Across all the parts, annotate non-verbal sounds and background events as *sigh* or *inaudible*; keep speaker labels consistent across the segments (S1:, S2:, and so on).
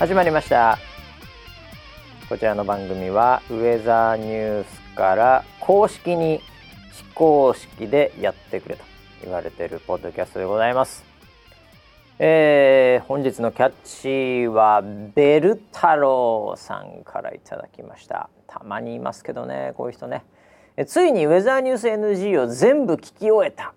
S1: 始まりました。こちらの番組はウェザーニュースから公式に非公式でやってくれと言われているポッドキャストでございます。えー、本日のキャッチはベル太郎さんからいただきました。たまにいますけどねこういう人ね。ついにウェザーニュース NG を全部聞き終えた。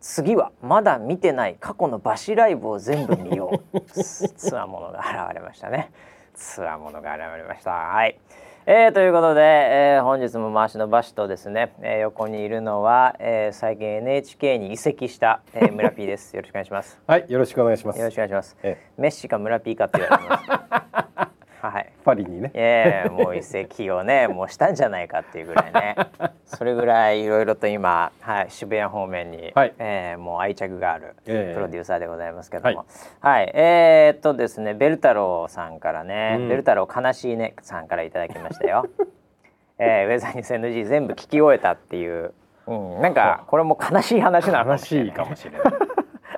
S1: 次はまだ見てない過去のバシライブを全部見よう。*laughs* つわものが現れましたね。つわものが現れました。はい。えー、ということで、えー、本日も回しのバシとですね、えー、横にいるのは、えー、最近 NHK に移籍した、えー、村 P です。よろしくお願いします。
S2: はいよろしくお願いします。
S1: よろしくお願いします、え。メッシか村 P かって言われてます *laughs* はい、
S2: パリにね。
S1: ええもう移籍をね *laughs* もうしたんじゃないかっていうぐらいねそれぐらいいろいろと今、はい、渋谷方面に、はい、えー、もう愛着があるプロデューサーでございますけども、はい、はい、えー、っとですねベル太郎さんからね、うん、ベル太郎悲しいねさんからいただきましたよ。*laughs* えー、ウェザーニュース NG 全部聞き終えたっていう、うん、なんかこれも悲しい話なの
S2: かもしれない。悲しいかもしれない。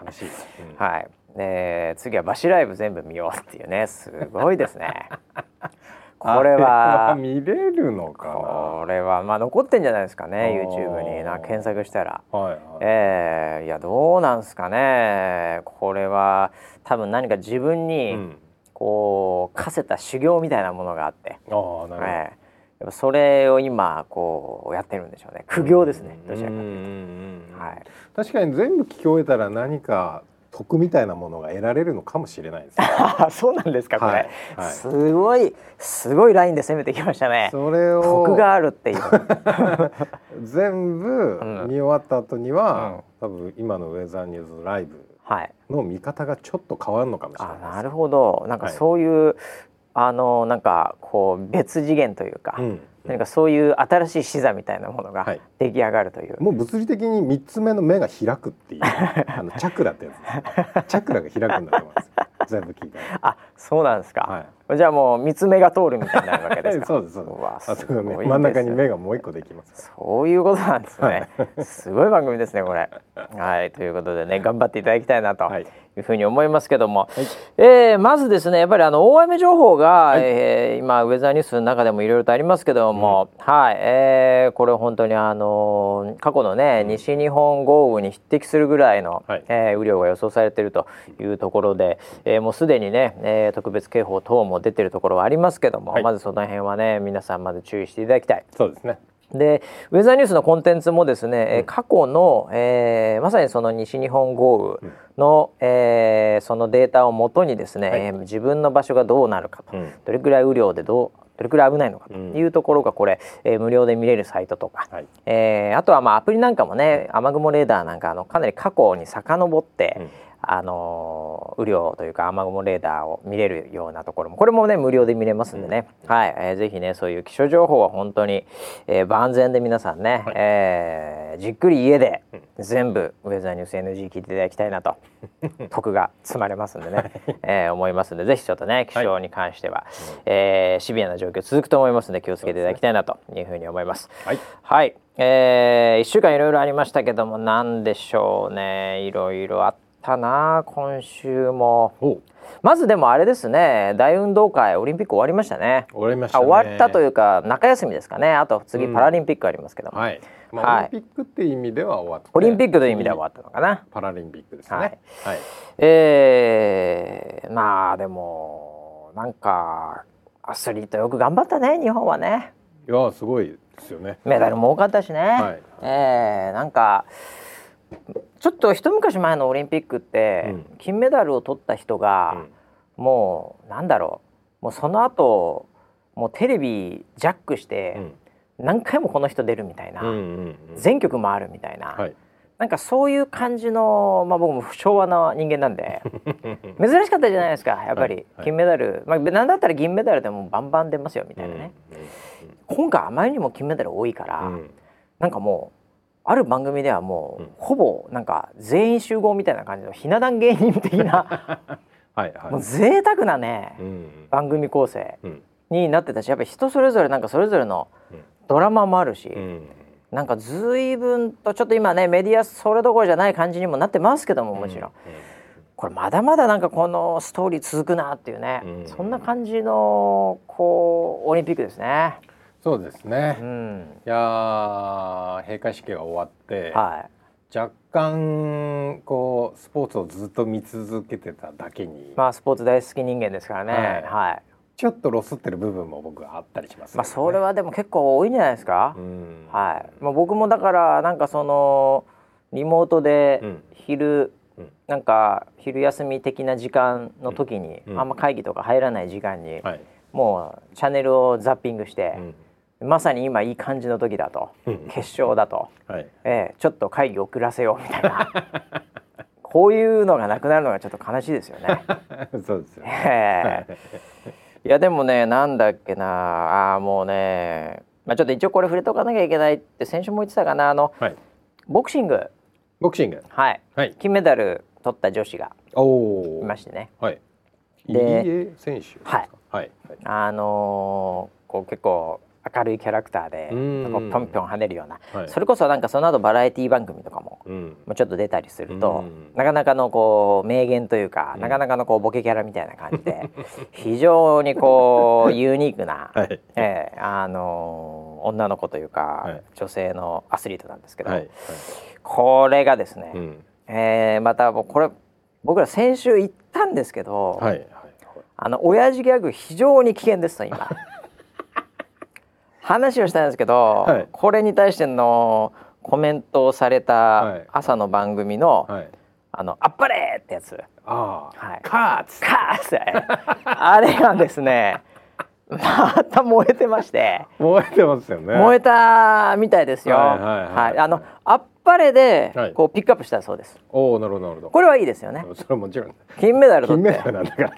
S2: 悲しい。
S1: うん、*laughs* はい。えー、次はバシライブ全部見ようっていうね。すごいですね。*laughs* これは
S2: 見れるのか
S1: これはまあ残ってんじゃないですかね YouTube に。な検索したら、はいはい、えー、いやどうなんですかね。これは多分何か自分にこう課せた修行みたいなものがあって、うん、あなるほど、えーやっぱそれを今こうやってるんでしょうね。苦行ですね。どちらかというと、はい、
S2: 確かに全部聞き終えたら何か得みたいなものが得られるのかもしれないです、ね、*laughs*
S1: そうなんですかこれ、はいはい、すごいすごいラインで攻めてきましたね。それを得があるっていう。*laughs*
S2: 全部見終わった後には、うん、多分今のウェザーニューズライブの見方がちょっと変わるのかもしれない、
S1: なるほど。なんかそういう、はい、あのなんかこう別次元というか、うん何かそういう新しい視座みたいなものが出来上がるという、は
S2: い、もう物理的に三つ目の目が開くっていう *laughs* あのチャクラってやつ。チャクラが開くんだと思います *laughs* 全部聞いた
S1: あそうなんですか、はい。じゃあもう三つ目が通るみたいなわけですか。
S2: そうですそうです。あそね真ん中に目がもう一個できます。
S1: そういうことなんですね。*laughs* すごい番組ですねこれ。はいということでね頑張っていただきたいなと。いうふうに思いますけども、はい、えー、まずですねやっぱりあの大雨情報が、はい、えー、今ウェザーニュースの中でもいろいろとありますけども、うん、はい、えー、これ本当にあの過去のね西日本豪雨に匹敵するぐらいの、はい、えー、雨量が予想されているというところで、えー、もうすでにね、えー、特別警報等も出てるところはありますけども、はい、まずその辺はね皆さんまず注意していただきたい。
S2: そうですね。
S1: でウェザーニュースのコンテンツもですね、うん、過去の、えー、まさにその西日本豪雨の、うん、えー、そのデータをもとにですね、はい、自分の場所がどうなるかと、うん、どれくらい雨量でどうどれくらい危ないのかというところがこれ、えー、無料で見れるサイトとか、はい、えー、あとはまあアプリなんかもね雨雲レーダーなんかあのかなり過去に遡って、あの雨量というか雨雲レーダーを見れるようなところもこれもね無料で見れますんでね、うん、はい、えー、ぜひねそういう気象情報は本当に、えー、万全で皆さんね、はい、えー、じっくり家で全部ウェザーニュース NG 聞いていただきたいなと *laughs* 徳が積まれますんでね、えー、思いますんでぜひちょっとね気象に関しては、はい、えー、シビアな状況続くと思いますので気をつけていただきたいなというふうに思います。はい、はい。えー、1週間いろいろありましたけども何でしょうね。いろいろあってたな今週も。まずでもあれですね大運動会オリンピック終わりましたね。
S2: 終わりました、
S1: ね、終わったというか中休みですかね。あと次パラリンピックありますけども、うん、
S2: はい、まあ、オリンピックっていう意味では終わった、
S1: オリンピックという意味では終わったのかな。
S2: パラリンピックですね。はい、はい、
S1: えー、まあでもなんかアスリートよく頑張ったね日本はね。
S2: いやすごいですよね。
S1: メダルも多かったしね、はい、えー、なんかちょっと一昔前のオリンピックって、金メダルを取った人が、もうなんだろう。もうその後もうテレビジャックして、何回もこの人出るみたいな、全曲もあるみたいな、はい、なんかそういう感じの、まあ、僕も昭和な人間なんで *laughs* 珍しかったじゃないですかやっぱり、金メダル、まあ、何だったら銀メダルでもバンバン出ますよみたいなね、今回あまりにも金メダル多いから、うん、なんかもうある番組ではもう、うん、ほぼなんか全員集合みたいな感じのひな壇芸人的な *laughs* はい、はい、もう贅沢なね、うん、番組構成になってたしやっぱり人それぞれなんかそれぞれのドラマもあるし、うん、なんか随分とちょっと今ねメディアそれどころじゃない感じにもなってますけどももちろん。これまだまだなんかこのストーリー続くなっていうね、うん、そんな感じのこうオリンピックですね。
S2: そうですね。うん、いや閉会式が終わって、はい、若干こうスポーツをずっと見続けてただけに、
S1: まあスポーツ大好き人間ですからね。はい。はい、
S2: ちょっとロスってる部分も僕はあったりします、
S1: ね、まあそれはでも結構多いんじゃないですか？うん、はい。まあ僕もだからなんかそのリモートで昼、うん、なんか昼休み的な時間の時に、うん、あんま会議とか入らない時間に、はい、もうチャンネルをザッピングして。うんまさに今いい感じの時だと、うん、決勝だと、はい、えー、ちょっと会議遅らせようみたいな。*laughs* こういうのがなくなるのがちょっと悲しいですよね。*laughs*
S2: そうですよ、ね、
S1: えー、い。やでもねなんだっけな。あもうね、まあ、ちょっと一応これ触れとかなきゃいけないって先週も言ってたかな。あの、はい、ボクシング。
S2: ボクシング。
S1: はい、はい、金メダル取った女子がいましてね。
S2: はい、で選手
S1: はい、はい、あのー、こう結構明るいキャラクターでこうぴょんぴょん跳ねるような、はい、それこそなんかその後バラエティー番組とかも,、もうちょっと出たりすると、なかなかのこう名言というか、なかなかのこうボケキャラみたいな感じで *laughs* 非常にこうユニークな、*laughs* はい、えー、あのー、女の子というか、はい、女性のアスリートなんですけど、これがですね、うん、えー、またこれ僕ら先週行ったんですけど、はい。はい、あの親父ギャグ非常に危険ですと今。*laughs* 話をしたんですけど、はい、これに対してのコメントをされた朝の番組の「はい、あのあっぱれ!」ってやつ。
S2: あ、はい、カーツ。
S1: カーツ。あれがですね *laughs* また燃えてまして。
S2: 燃えてますよね。
S1: 燃えたみたいですよ。はいあのあっぱれでこうピックアップしたそうです、
S2: おおなるほどなるほど。
S1: これはいいですよね。*laughs*
S2: それもちろん
S1: 金メダル取って。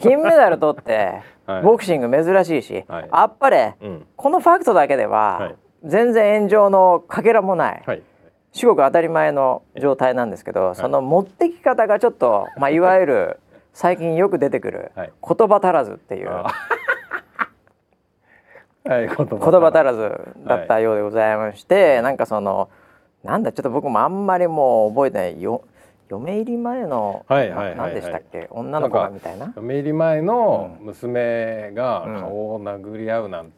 S1: 金メダル取って *laughs* ボクシング珍しいし、はい、あっぱれ、うん、このファクトだけでは、全然炎上のかけらもない、はい、至極当たり前の状態なんですけど、その持ってき方がちょっと、まあ、いわゆる *laughs* 最近よく出てくる言葉足らずっていう。
S2: はい、言
S1: 葉足らずだったようでございまして、はい、なんかそのなんだちょっと僕もあんまりもう覚えてないよ嫁入り前の、何でしたっけ？女の子がみたいな？
S2: 嫁入り前の娘が顔を殴り合うなんて、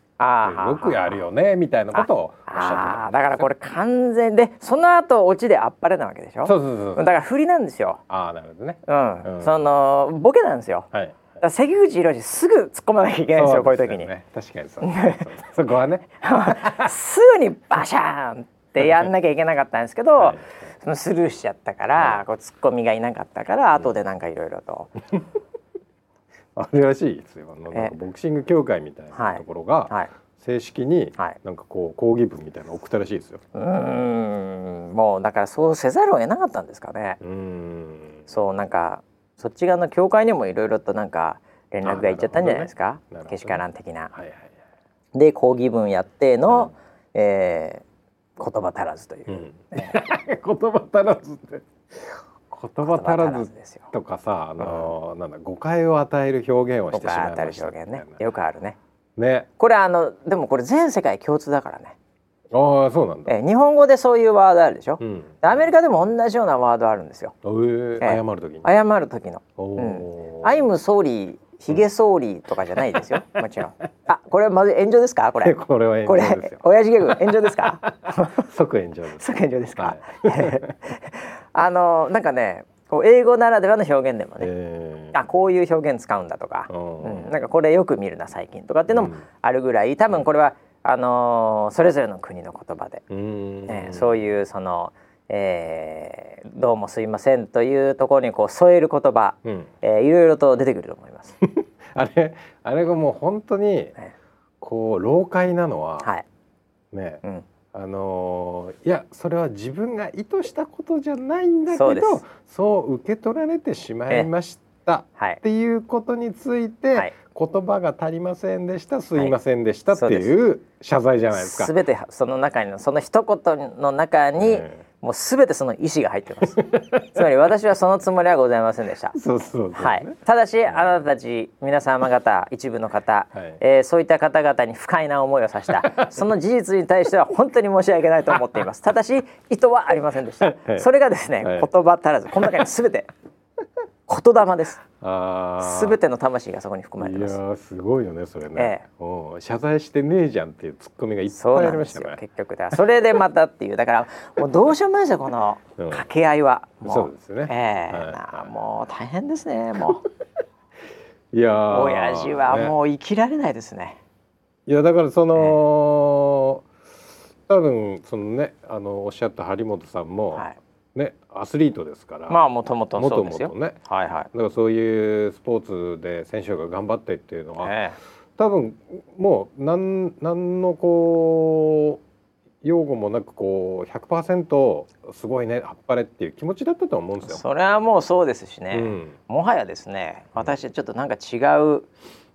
S2: よくやるよねみたいなことをおっしゃ
S1: ってだからこれ完全でその後オチであっぱれなわけでしょ？
S2: そうそうそう
S1: だから振りなんですよ。
S2: ああなるほどね。
S1: うん、うん、そのボケなんですよ、はい。関口宏すぐ突っ込まなきゃいけないんですよ、こういう時に。
S2: 確かにそう。そこはね。*laughs*
S1: すぐにバシャーンってやんなきゃいけなかったんですけど、はい、そのスルーしちゃったから、はい、こうツッコミがいなかったから、後でなんかいろいろと。*laughs*
S2: あれらしいですよ。なんかボクシング協会みたいなところが、はい、正式になんかこう抗議文みたいなの送ったらしいですよ。
S1: うん。もうだからそうせざるを得なかったんですかね。うん。そうなんかそっち側の協会にもいろいろとなんか連絡がいっちゃったんじゃないですか、ね、けしからん的な。はいはいはい、で抗議文やっての、うん、えー、言葉足らずという。うん、
S2: 言葉足らずって言葉足らずとかさあの、うん、なんだ誤解を与える表現をしてしまいました
S1: 表現ねよくあるね。
S2: ね。
S1: これあのでもこれ全世界共通だからね。
S2: ああそうなんだ。
S1: え日本語でそういうワードあるでしょ。うん、アメリカでも同じようなワードあるんですよ。
S2: えー、謝る時に。
S1: 謝る時の。うん。アイムソーリーひげ総理とかじゃないですよ。もちろん。あ、これまず炎上ですか？これ。*laughs*
S2: これは炎上ですよ。
S1: 親父ギャグ炎上ですか？*laughs*
S2: 即炎上です。
S1: 即炎上ですか？はい、*laughs* あのなんかね、こう英語ならではの表現でもね、えー、あこういう表現使うんだとか、うん、なんかこれよく見るな最近とかっていうのもあるぐらい、多分これはあのー、それぞれの国の言葉で、えー、そういうその。えー、どうもすいませんというところにこう添える言葉、うん、えー、いろいろと出てくると思います。*laughs*
S2: あれあれがもう本当にこう老快なのは、はい、ね、うん、あのー、いやそれは自分が意図したことじゃないんだけどそう受け取られてしまいましたっていうことについて、はい、言葉が足りませんでしたすいませんでした、っていう謝罪じゃないですか。
S1: すべてその中にその一言の中に、もうすべてその意思が入ってます。*laughs* つまり私はそのつもりはございませんでした。
S2: そうそう、ね、
S1: はい。ただし、あなたたち皆様方一部の方、はい、えー、そういった方々に不快な思いをさせた *laughs* その事実に対しては本当に申し訳ないと思っています。ただし意図はありませんでした。はい、それがですね、はい、言葉足らずこの中にすべて言霊です。すべての魂がそこに含まれてます。
S2: いやすごいよねそれね、ええ、謝罪してねえじゃんっていうツッコミがいっぱいありましたね。
S1: 結局だそれでまたっていうだからもうどうしようもないですよこの *laughs* 掛け合いは。
S2: うん、そうですね。
S1: ええーはい、もう大変ですねも
S2: う。*laughs* いや
S1: 親父はもう生きられないですね。
S2: いやだからその、えー、多分そのねあのおっしゃった張本さんも、はい、ねアスリートですから
S1: まあもともとそうですよ。
S2: ね、
S1: はいはい、
S2: だからそういうスポーツで選手が頑張ってっていうのは、え多分もうなんなんのこう用語もなくこう100%すごいねあっぱれっていう気持ちだったと思うんですよ。
S1: それはもうそうですしね、うん、もはやですね私ちょっとなんか違う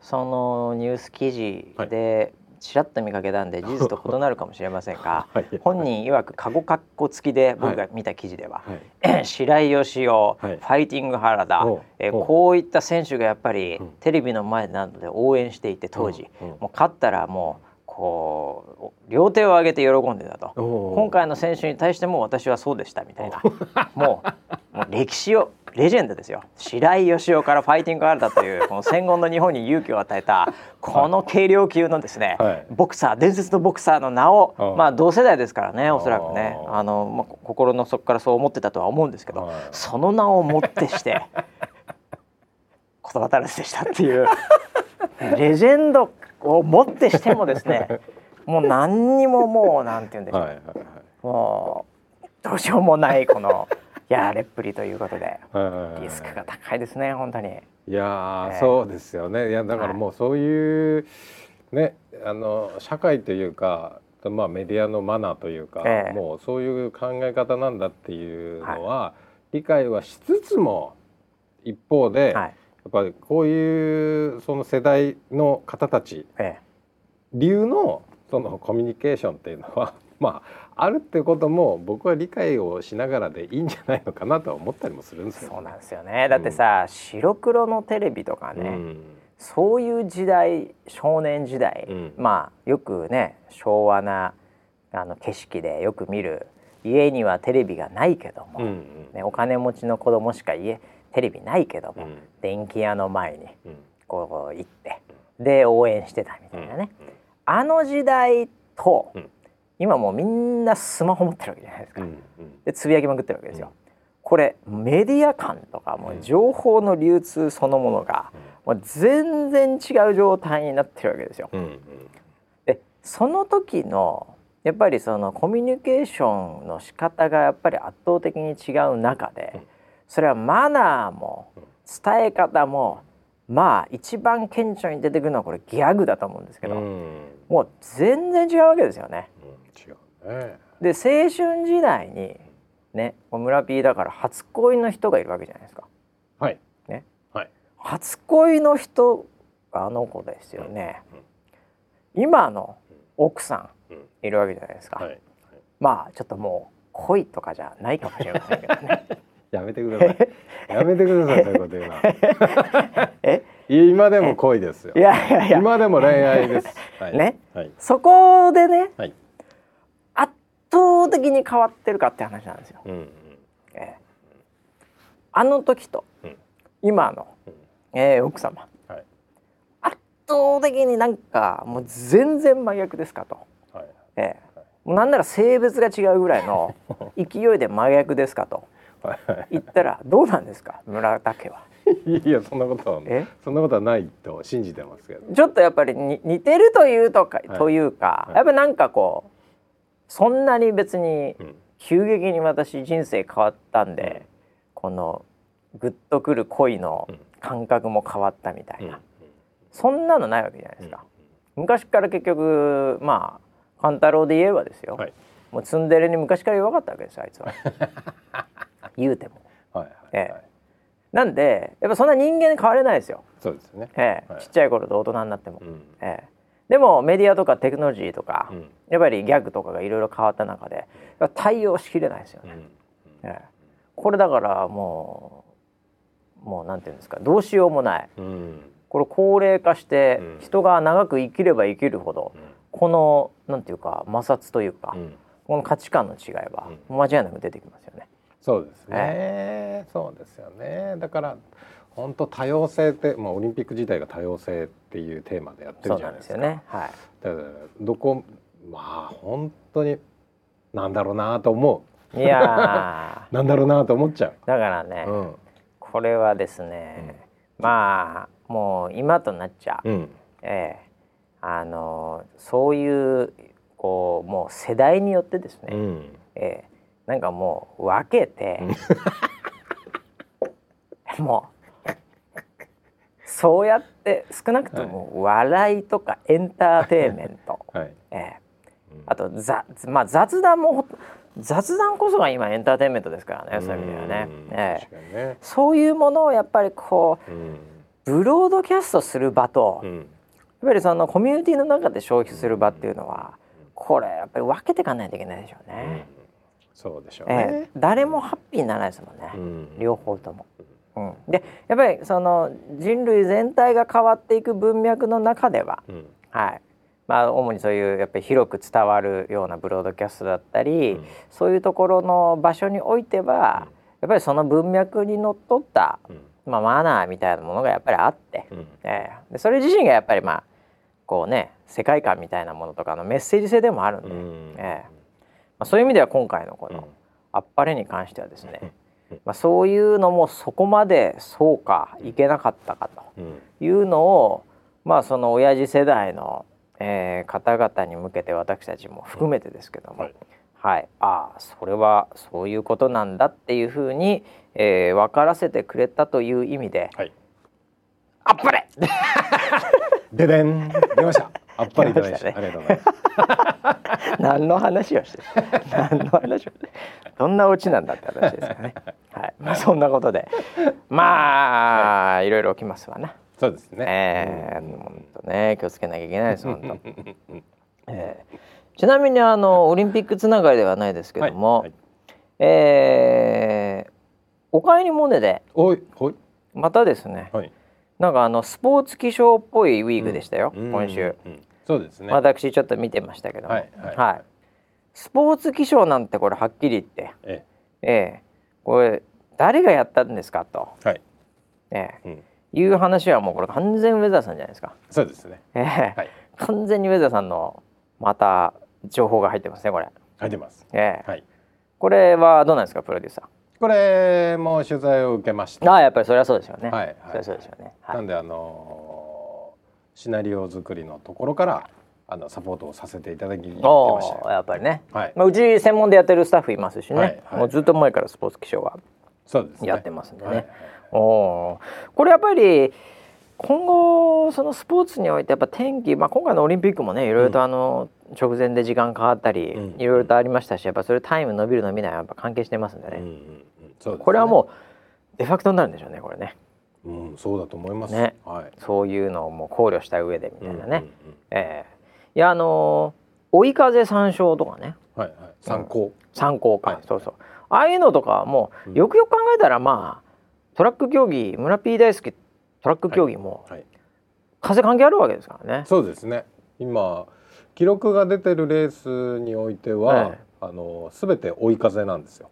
S1: そのニュース記事で、ちらっと見かけたんで事実と異なるかもしれませんが、*laughs* はい、本人曰くカゴカッコ付きで僕が見た記事では、はい、*laughs* 白井義雄、はい、ファイティング原田、えこういった選手がやっぱりテレビの前などで応援していて当時、もう勝ったらもうこう両手を上げて喜んでたと。今回の選手に対しても私はそうでしたみたいな。もうもう歴史をレジェンドですよ。白井義雄からファイティングアルタという *laughs* この戦後の日本に勇気を与えたこの軽量級のですね、はい、ボクサー伝説のボクサーの名を、まあ同世代ですからねおそらくね。あの、まあ、心の底からそう思ってたとは思うんですけど、その名をもってして *laughs* 言葉足らずでしたっていう。レジェンドをもってしてもですねもう何にももうなんて言うんでしょう、はいはいはい、もうどうしようもないこの。やれっぷりということで、リスクが高いですね本当に。
S2: いや、えー、そうですよね。いやだからもうそういう、ねあの社会というかまあメディアのマナーというか、えー、もうそういう考え方なんだっていうのは、はい、理解はしつつも一方で、はい、やっぱりこういうその世代の方たち、えー、流のそのコミュニケーションっていうのはまああるってことも僕は理解をしながらでいいんじゃないのかなと思ったりもするんですよ、
S1: そうなんですよね。だってさ、うん、白黒のテレビとかね、うん、そういう時代少年時代、うん、まあよくね昭和なあの景色でよく見る家にはテレビがないけども、うんうん、ね、お金持ちの子供しか家テレビないけども、電気屋の前にこう行ってで応援してたみたいなね、あの時代と、今もうみんなスマホ持ってるわけじゃないですか、うんうん、でつぶやきまくってるわけですよ、うん、これメディア間とかもう情報の流通そのものが、もう全然違う状態になってるわけですよ、うんうん、でその時のやっぱりそのコミュニケーションの仕方がやっぱり圧倒的に違う中でそれはマナーも伝え方もまあ一番顕著に出てくるのはこれギャグだと思うんですけど、もう全然違うわけですよね。で青春時代にね村 P だから初恋の人がいるわけじゃないですか。
S2: はい。
S1: ね。
S2: はい。
S1: 初恋の人あの子ですよね。うん、今の奥さんいるわけじゃないですか。はい、まあちょっともう恋とかじゃないかもしれませんけどね。*laughs*
S2: やめてください。*laughs* やめてくださいそういうこと言うな。*laughs* え？今でも恋ですよ。
S1: いやいやいや。
S2: 今でも恋愛です。
S1: はい、ね、はい。そこでね、はい、倒的に変わってるかって話なんですよ。うんうん、えー、あの時と今の、うん、えー、奥様、はい、圧倒的になんかもう全然真逆ですかと。はいえー、なんなら性別が違うぐらいの勢いで真逆ですかと。言ったらどうなんですか？村田家は。
S2: いやそんなことはそんなことはないと信じてますけど。
S1: ちょっとやっぱり似てるというとか、はい、というか、はい、やっぱなんかこうそんなに別に急激に私人生変わったんで、このグッとくる恋の感覚も変わったみたいな、そんなのないわけじゃないですか。昔から結局まあ勘太郎で言えばですよ、はい、もうツンデレに昔から弱かったわけですあいつは。*laughs* 言うても。はいはい、ええ、なんでやっぱそんな人間に変われないですよ。
S2: そうですね。
S1: ええ、はい、ちっちゃい頃と大人になっても。うん、ええ、でもメディアとかテクノロジーとか、うん、やっぱりギャグとかがいろいろ変わった中で対応しきれないですよね。うん、ええ、これだからもうもうなんていうんですかどうしようもない、うん、これ高齢化して人が長く生きれば生きるほど、このなんていうか摩擦というか、この価値観の違いは間違いなく出てきますよね。
S2: そうですね、えー、そうですよね。だから本当多様性って、まあ、オリンピック自体が多様性っていうテーマでやってるじゃないですか。すね。はい、だからどこまあ本当になんだろうなと思
S1: う。いや *laughs*
S2: なんだろうなと思っちゃう。
S1: だからね、うん、これはですね、うん、まあもう今となっちゃう、うん、ええあのそういうこうもう世代によってですね、うん、ええなんかもう分けて *laughs* もうそうやって少なくとも笑いとかエンターテインメント、*laughs* はい、ええ。あとざ、まあ、雑談も雑談こそが今エンターテインメントですからねそういう意味ではね,、ええ。ね、そういうものをやっぱりこう、ブロードキャストする場と、やっぱりそのコミュニティの中で消費する場っていうのは、これやっぱり分けていかないといけないでしょうね。
S2: そうでしょうね、
S1: えー、誰もハッピーにならないですもんね、うん、両方とも。うん、でやっぱりその人類全体が変わっていく文脈の中では、うん、はい。まあ、主にそういうやっぱり広く伝わるようなブロードキャストだったり、うん、そういうところの場所においては、やっぱりその文脈にのっとった、まあ、マナーみたいなものがやっぱりあって、うん、えー、でそれ自身がやっぱりまあこうね世界観みたいなものとかのメッセージ性でもあるんで、うん、えーまあ、そういう意味では今回のこの「あっぱれ」に関してはですね、まあ、そういうのもそこまでそうかいけなかったかと。いうのを、まあその親父世代の、えー、方々に向けて私たちも含めてですけども、はい、はい、ああそれはそういうことなんだっていうふうに、えー、分からせてくれたという意味で、はい、あっぱれ！
S2: ででん。出ました。あっぱれいただきました、ね、ありがとうございます。*laughs*
S1: 何の話をして何の話をどんなオチなんだって話ですかね。はいまあそんなことで。まあ、はい、いろいろ起きますわな。
S2: そうですね。
S1: ええー、本当ね気をつけなきゃいけないです本当。*laughs* えー、ちなみにあのオリンピックつながりではないですけども、はいはい、えー、おかえりモネでまたですね、はい、なんかあのスポーツ気象っぽいウィークでしたよ、うん、今週、うん、
S2: そうですね。
S1: 私ちょっと見てましたけどはい、はい。はい、スポーツ気象なんてこれはっきり言って。え。ええ。これ誰がやったんですかと、はい。ええ、うん、いう話はもうこれ完全ウェザーさんじゃないですか。
S2: そうですね、え
S1: え。はい、完全にウェザーさんのまた情報が入ってますねこれ。
S2: 入ってます、
S1: ええ。はい、これはどうなんですかプロデューサー。
S2: これも取材を受けました。
S1: あやっぱりそれはそうですよね。はい、はい、そうですよね、
S2: はい、なんであのー、シナリオ作りのところからあのサポートをさせていただきました
S1: やっぱりね、はい。まあ、うち専門でやってるスタッフいますしね、はいはい、もうずっと前からスポーツ気象はやってますんでね、はい。はい、おこれやっぱり今後そのスポーツにおいてやっぱ天気、まあ、今回のオリンピックもねいろいろとあの、直前で時間変わったり、いろいろとありましたしやっぱそれタイム伸びる伸びないはやっぱ関係してますんでね。うん。うん。うん、ね。これはもうデファクトになるんでしょうねこれね。
S2: うん、そうだと思います。ね、
S1: はい、そういうのをもう考慮した上でみたいなね。うんうんうん、ええ。ー、いやあのー、追い風参照とかね。
S2: はいはい。参考。うん、
S1: 参考か、はい、そうそう。ああいうのとかもうよくよく考えたらまあトラック競技村 P 大好きトラック競技も風関係あるわけですからね。
S2: そうですね。今記録が出てるレースにおいては、あの全て追い風なんですよ。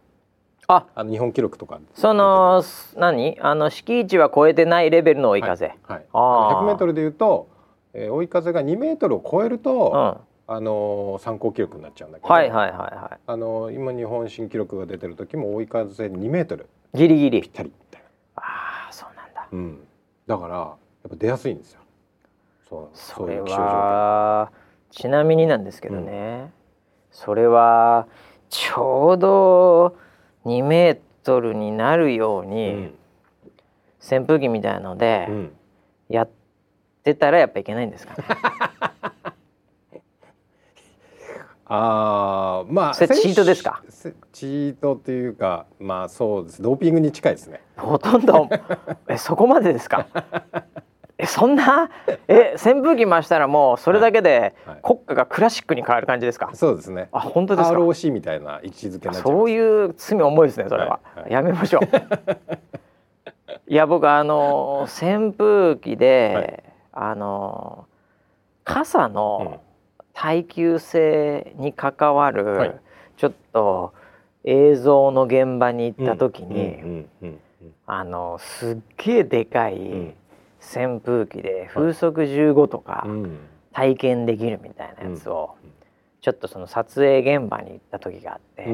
S2: あ。あの日本記録とか
S1: その何？あの敷地は超えてないレベルの追い風。はい。はい、
S2: 100メートルでいうと、えー、追い風が2メートルを超えると、うん、あの参考記録になっちゃうんだけど、
S1: はいはいはいはい。
S2: あの今日本新記録が出てる時も追い風2メートル
S1: ギリギリ
S2: ぴったりみたい
S1: な。ああそうなんだ。
S2: うん。だからやっぱ出やすいんですよ。
S1: そうそれはちなみになんですけどね、うん、それはちょうど2メートルになるように、うん、扇風機みたいので、やってたらやっぱいけないんですかね。*laughs*
S2: ああまあ
S1: チートですか？
S2: チートっていうかまあそうです。ドーピングに近いですね。
S1: ほとんど。*laughs* えそこまでですか？*laughs* えそんな？え扇風機回したらもうそれだけで国家がクラシックに変わる感じですか、はい
S2: はい、そうですね。
S1: あ本当ですか
S2: ？ROC みたいな位置づけ
S1: そういう罪重いですねそれは、はい、やめましょう。い。や僕あの *laughs* 扇風機で、あの傘の耐久性に関わる、ちょっと映像の現場に行った時にあのすっげえでかい扇風機で風速15とか体験できるみたいなやつをちょっとその撮影現場に行った時があって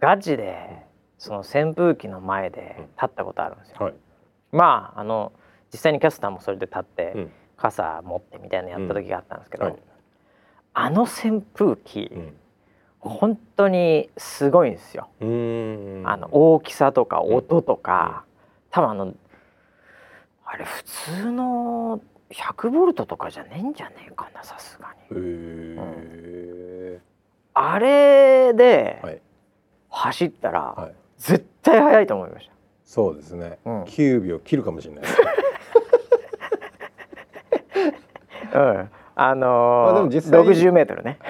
S1: ガチでその扇風機の前で立ったことあるんですよ。まああの実際にキャスターもそれで立って、傘持ってみたいなやった時があったんですけど、あの扇風機、本当にすごいんですよ。あの大きさとか音とか、多分あのあれ普通の100ボルトとかじゃねえんじゃねえかなさすがに、うん、あれで走ったら、はい、絶対速いと思いました。
S2: そうですね、うん、9秒切るかもしれない。*laughs*
S1: うんあのー、まあ、でも実際60メートルね *laughs*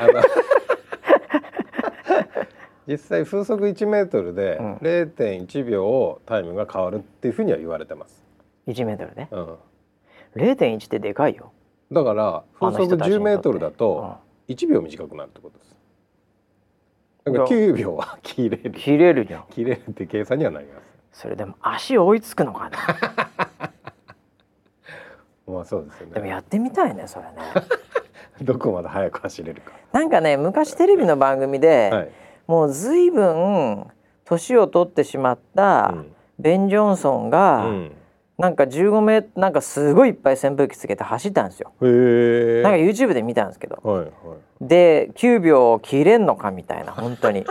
S2: 実際風速1メートルで0.1秒タイムが変わるっていうふうには言われてます。
S1: 1メートルね。うん。0.1ってでかいよ。
S2: だから風速10メートルだと1秒短くなるってことです。だから9秒は切れる。
S1: 切れるじゃん。
S2: 切れるって計算にはなります。
S1: それでも足追いつくのかな。*laughs*
S2: まあそうですよね。
S1: でもやってみたいねそれね。*laughs*
S2: どこまで速く走れるか。
S1: なんかね昔テレビの番組で。はいもう随分年を取ってしまったベン・ジョンソンが、うん、なんか15メーなんかすごいいっぱい扇風機つけて走ったんですよ。なんか YouTube で見たんですけど、はいはい、で9秒切れんのかみたいな本当に。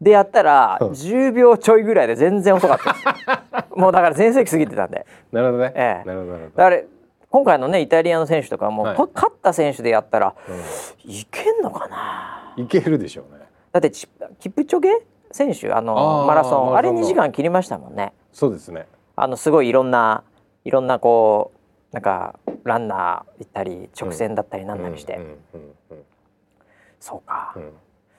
S1: でやったら10秒ちょいぐらいで全然遅かったです。*laughs* もうだから全盛期過ぎてたんで。
S2: なるほどね、
S1: ええ、なるほどだから今回のねイタリアの選手とかも、はい、勝った選手でやったら、うん、いけんのかな？
S2: いけるでしょうね。
S1: だってキプチョゲ選手あのマラソンあれ2時間切りましたもんね。
S2: そうですね。
S1: あのすごいいろんないろんなこうなんかランナー行ったり直線だったりなんなりして、そうか、うん、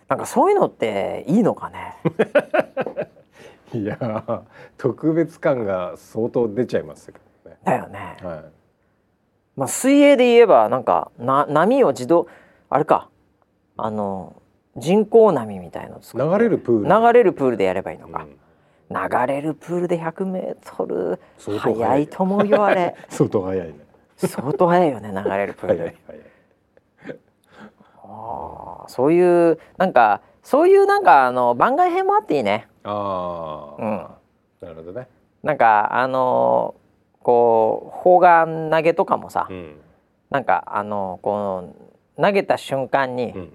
S1: なんかそういうのっていいのかね？
S2: いや特別感が相当出ちゃいますけどね。
S1: だよね、はい、まあ水泳で言えばなんかな波を自動あれか。あの人工波みたいの
S2: 流れるプール。
S1: 流れるプールでやればいいのか、うん、流れるプールで100メートル。速い。と思うよあれ。*laughs*
S2: 相当速いね。
S1: 相当速いよね流れるプール。*laughs* ああそういうなんかそういうなんかあの番外編もあっていいね。ああうん。
S2: なるほどね。
S1: なんかあのこう砲丸投げとかもさ、うん、なんかあのこう投げた瞬間に、うん。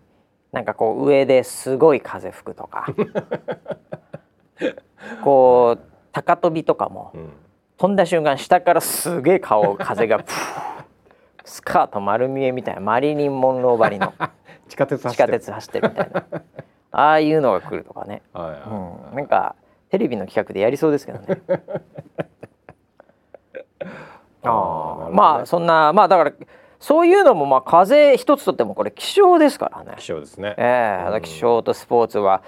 S1: なんかこう上ですごい風吹くとか *laughs* こう高跳びとかも、うん、飛んだ瞬間下からすげえ顔風がプースカート丸見えみたいなマリリン・モンロー張りの *laughs*
S2: 地下鉄
S1: 走ってる。みたいな。*laughs* ああいうのが来るとかね、はいはい。はいうん、なんかテレビの企画でやりそうですけどね。*laughs* ああ、ね、まあそんなまあだからそういうのもまあ風一つとってもこれ気象ですからね。
S2: 気象ですね、
S1: えー、気象とスポーツは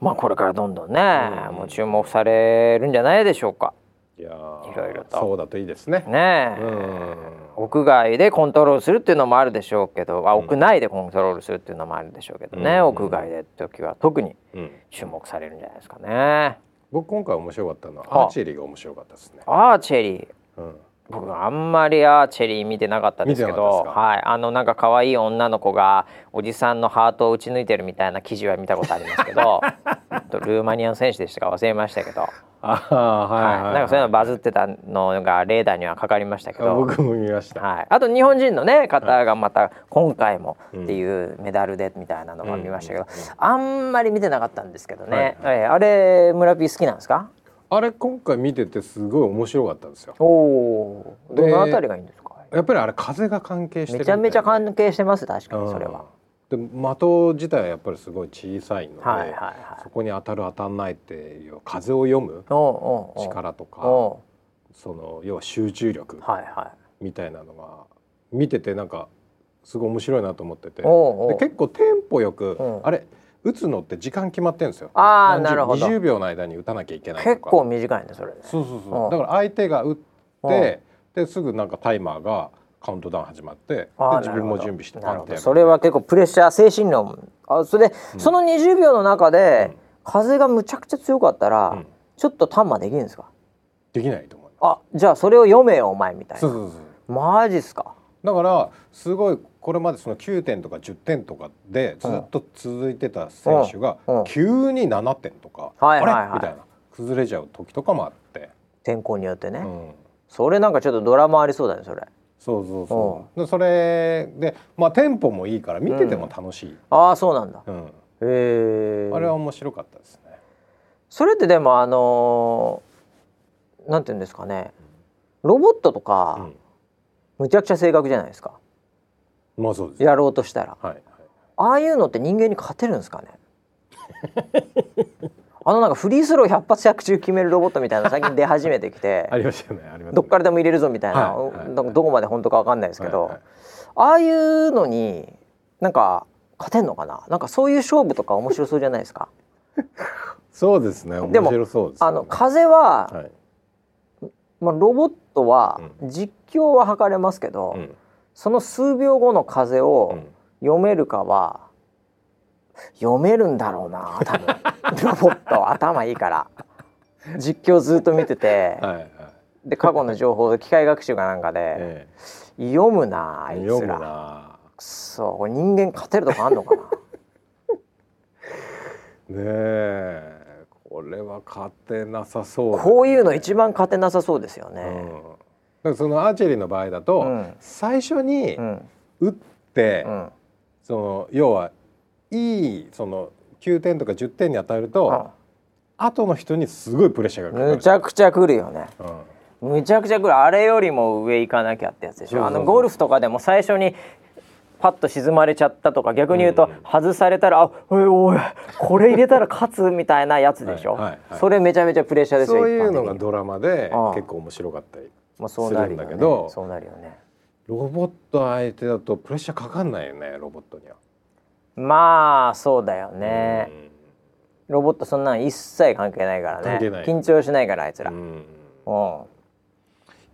S1: まあこれからどんどんね、うん、もう注目されるんじゃないでしょうか。
S2: いやいろいろと。そうだといいですね。
S1: ねえ、うん、屋外でコントロールするっていうのもあるでしょうけど、あ屋内でコントロールするっていうのもあるでしょうけどね、うん、屋外で時は特に注目されるんじゃないですかね、
S2: 僕今回面白かったのはアーチェリーが面白かったですね。
S1: アーチェリー、うん僕あんまりアーチェリー見てなかったですけどはい。あのなんか可愛い女の子がおじさんのハートを打ち抜いてるみたいな記事は見たことありますけど *laughs* ルーマニアの選手でしたか忘れましたけど。あはい、はい、なんかそういうのバズってたのがレーダーにはかかりましたけど。
S2: 僕も見ました、
S1: はい、あと日本人のね方がまた今回もっていうメダルでみたいなのも見ましたけど、あんまり見てなかったんですけどね、はい、あれ村ピー好きなんですか？
S2: あれ今回見ててすごい面白かったんですよ。お
S1: お。どのあたりがいいんですか？
S2: やっぱりあれ風が関係して
S1: めちゃめちゃ関係してます確かにそれは。
S2: で的自体はやっぱりすごい小さいので、はいはいはい、そこに当たる当たんないっていう風を読む力とかその要は集中力みたいなのが見ててなんかすごい面白いなと思ってて。で結構テンポよく、うん、あれ打つのって時間決まってんですよ。
S1: ああなるほど。
S2: 20秒の間に打たなきゃいけない
S1: 結構短いねそれ、
S2: そうそうそう。だから相手が打って、ですぐなんかタイマーがカウントダウン始まって自分も準備して
S1: パンってそれは結構プレッシャー精神論。あそれで、うん、その20秒の中で、うん、風がむちゃくちゃ強かったら、うん、ちょっとタンマできるんですか？
S2: できないと思
S1: うあじゃあそれを読めよお前みたいな。そうそうそう。マジっすか？
S2: だからすごいこれまでその9点とか10点とかでずっと続いてた選手が急に7点とか、あれ、みたいな。崩れちゃう時とかもあって。
S1: 天候によってね、それなんかちょっとドラマありそうだねそれ。
S2: そうそうそう。でそれでまあテンポもいいから見てても楽しい、
S1: ああそうなんだ、うん、へ
S2: えあれは面白かったですね。
S1: それってでもあのー、なんていうんですかね。ロボットとか、うん、むちゃくちゃ正確じゃないですか
S2: まあそうです、
S1: やろうとしたら、はいはい、ああいうのって人間に勝てるんですかね？*laughs* あのなんかフリースロー100発100中決めるロボットみたいな最近出始めてきて。
S2: ありましたよねあり
S1: ますどっからでも入れるぞみたいな、はいはい、どこまで本当かわかんないですけど、はいはい、ああいうのになんか勝てんのかな？なんかそういう勝負とか面白そうじゃないですか？*laughs*
S2: そうですね面白そうです、
S1: ね、あの風は、はい、まあ、ロボットは実況は測れますけど、うん、その数秒後の風を読めるかは、読めるんだろうな多分。ロボット頭いいから。実況ずっと見てて、はいはい、で過去の情報機械学習かなんかで、ええ、読むなあいつら。くそこれ人間勝てるとこあんのかな？*laughs*
S2: ねえ。これは勝てなさそう、
S1: ね、こういうの一番勝てなさそうですよね、
S2: うん、そのアーチェリーの場合だと、うん、最初に打って、うん、その要はいいその9点とか10点に与えると、後の人にすごいプレッシャーがかか
S1: る。むちゃくちゃくるよね、うん、むちゃくちゃくる。あれよりも上行かなきゃってやつでしょ。あのゴルフとかでも最初にパッと沈まれちゃったとか逆に言うと外されたら、うん、あおいおいこれ入れたら勝つみたいなやつでしょ、はいはいはい、それめちゃめちゃプレッシャーですよ
S2: そういうのがドラマで結構面白かったりするんだけど、
S1: そうなるよね。
S2: ロボット相手だとプレッシャーかかんないよねロボットには。
S1: まあそうだよね、ロボットそんなん一切関係ないからね。緊張しないからあいつら。うん。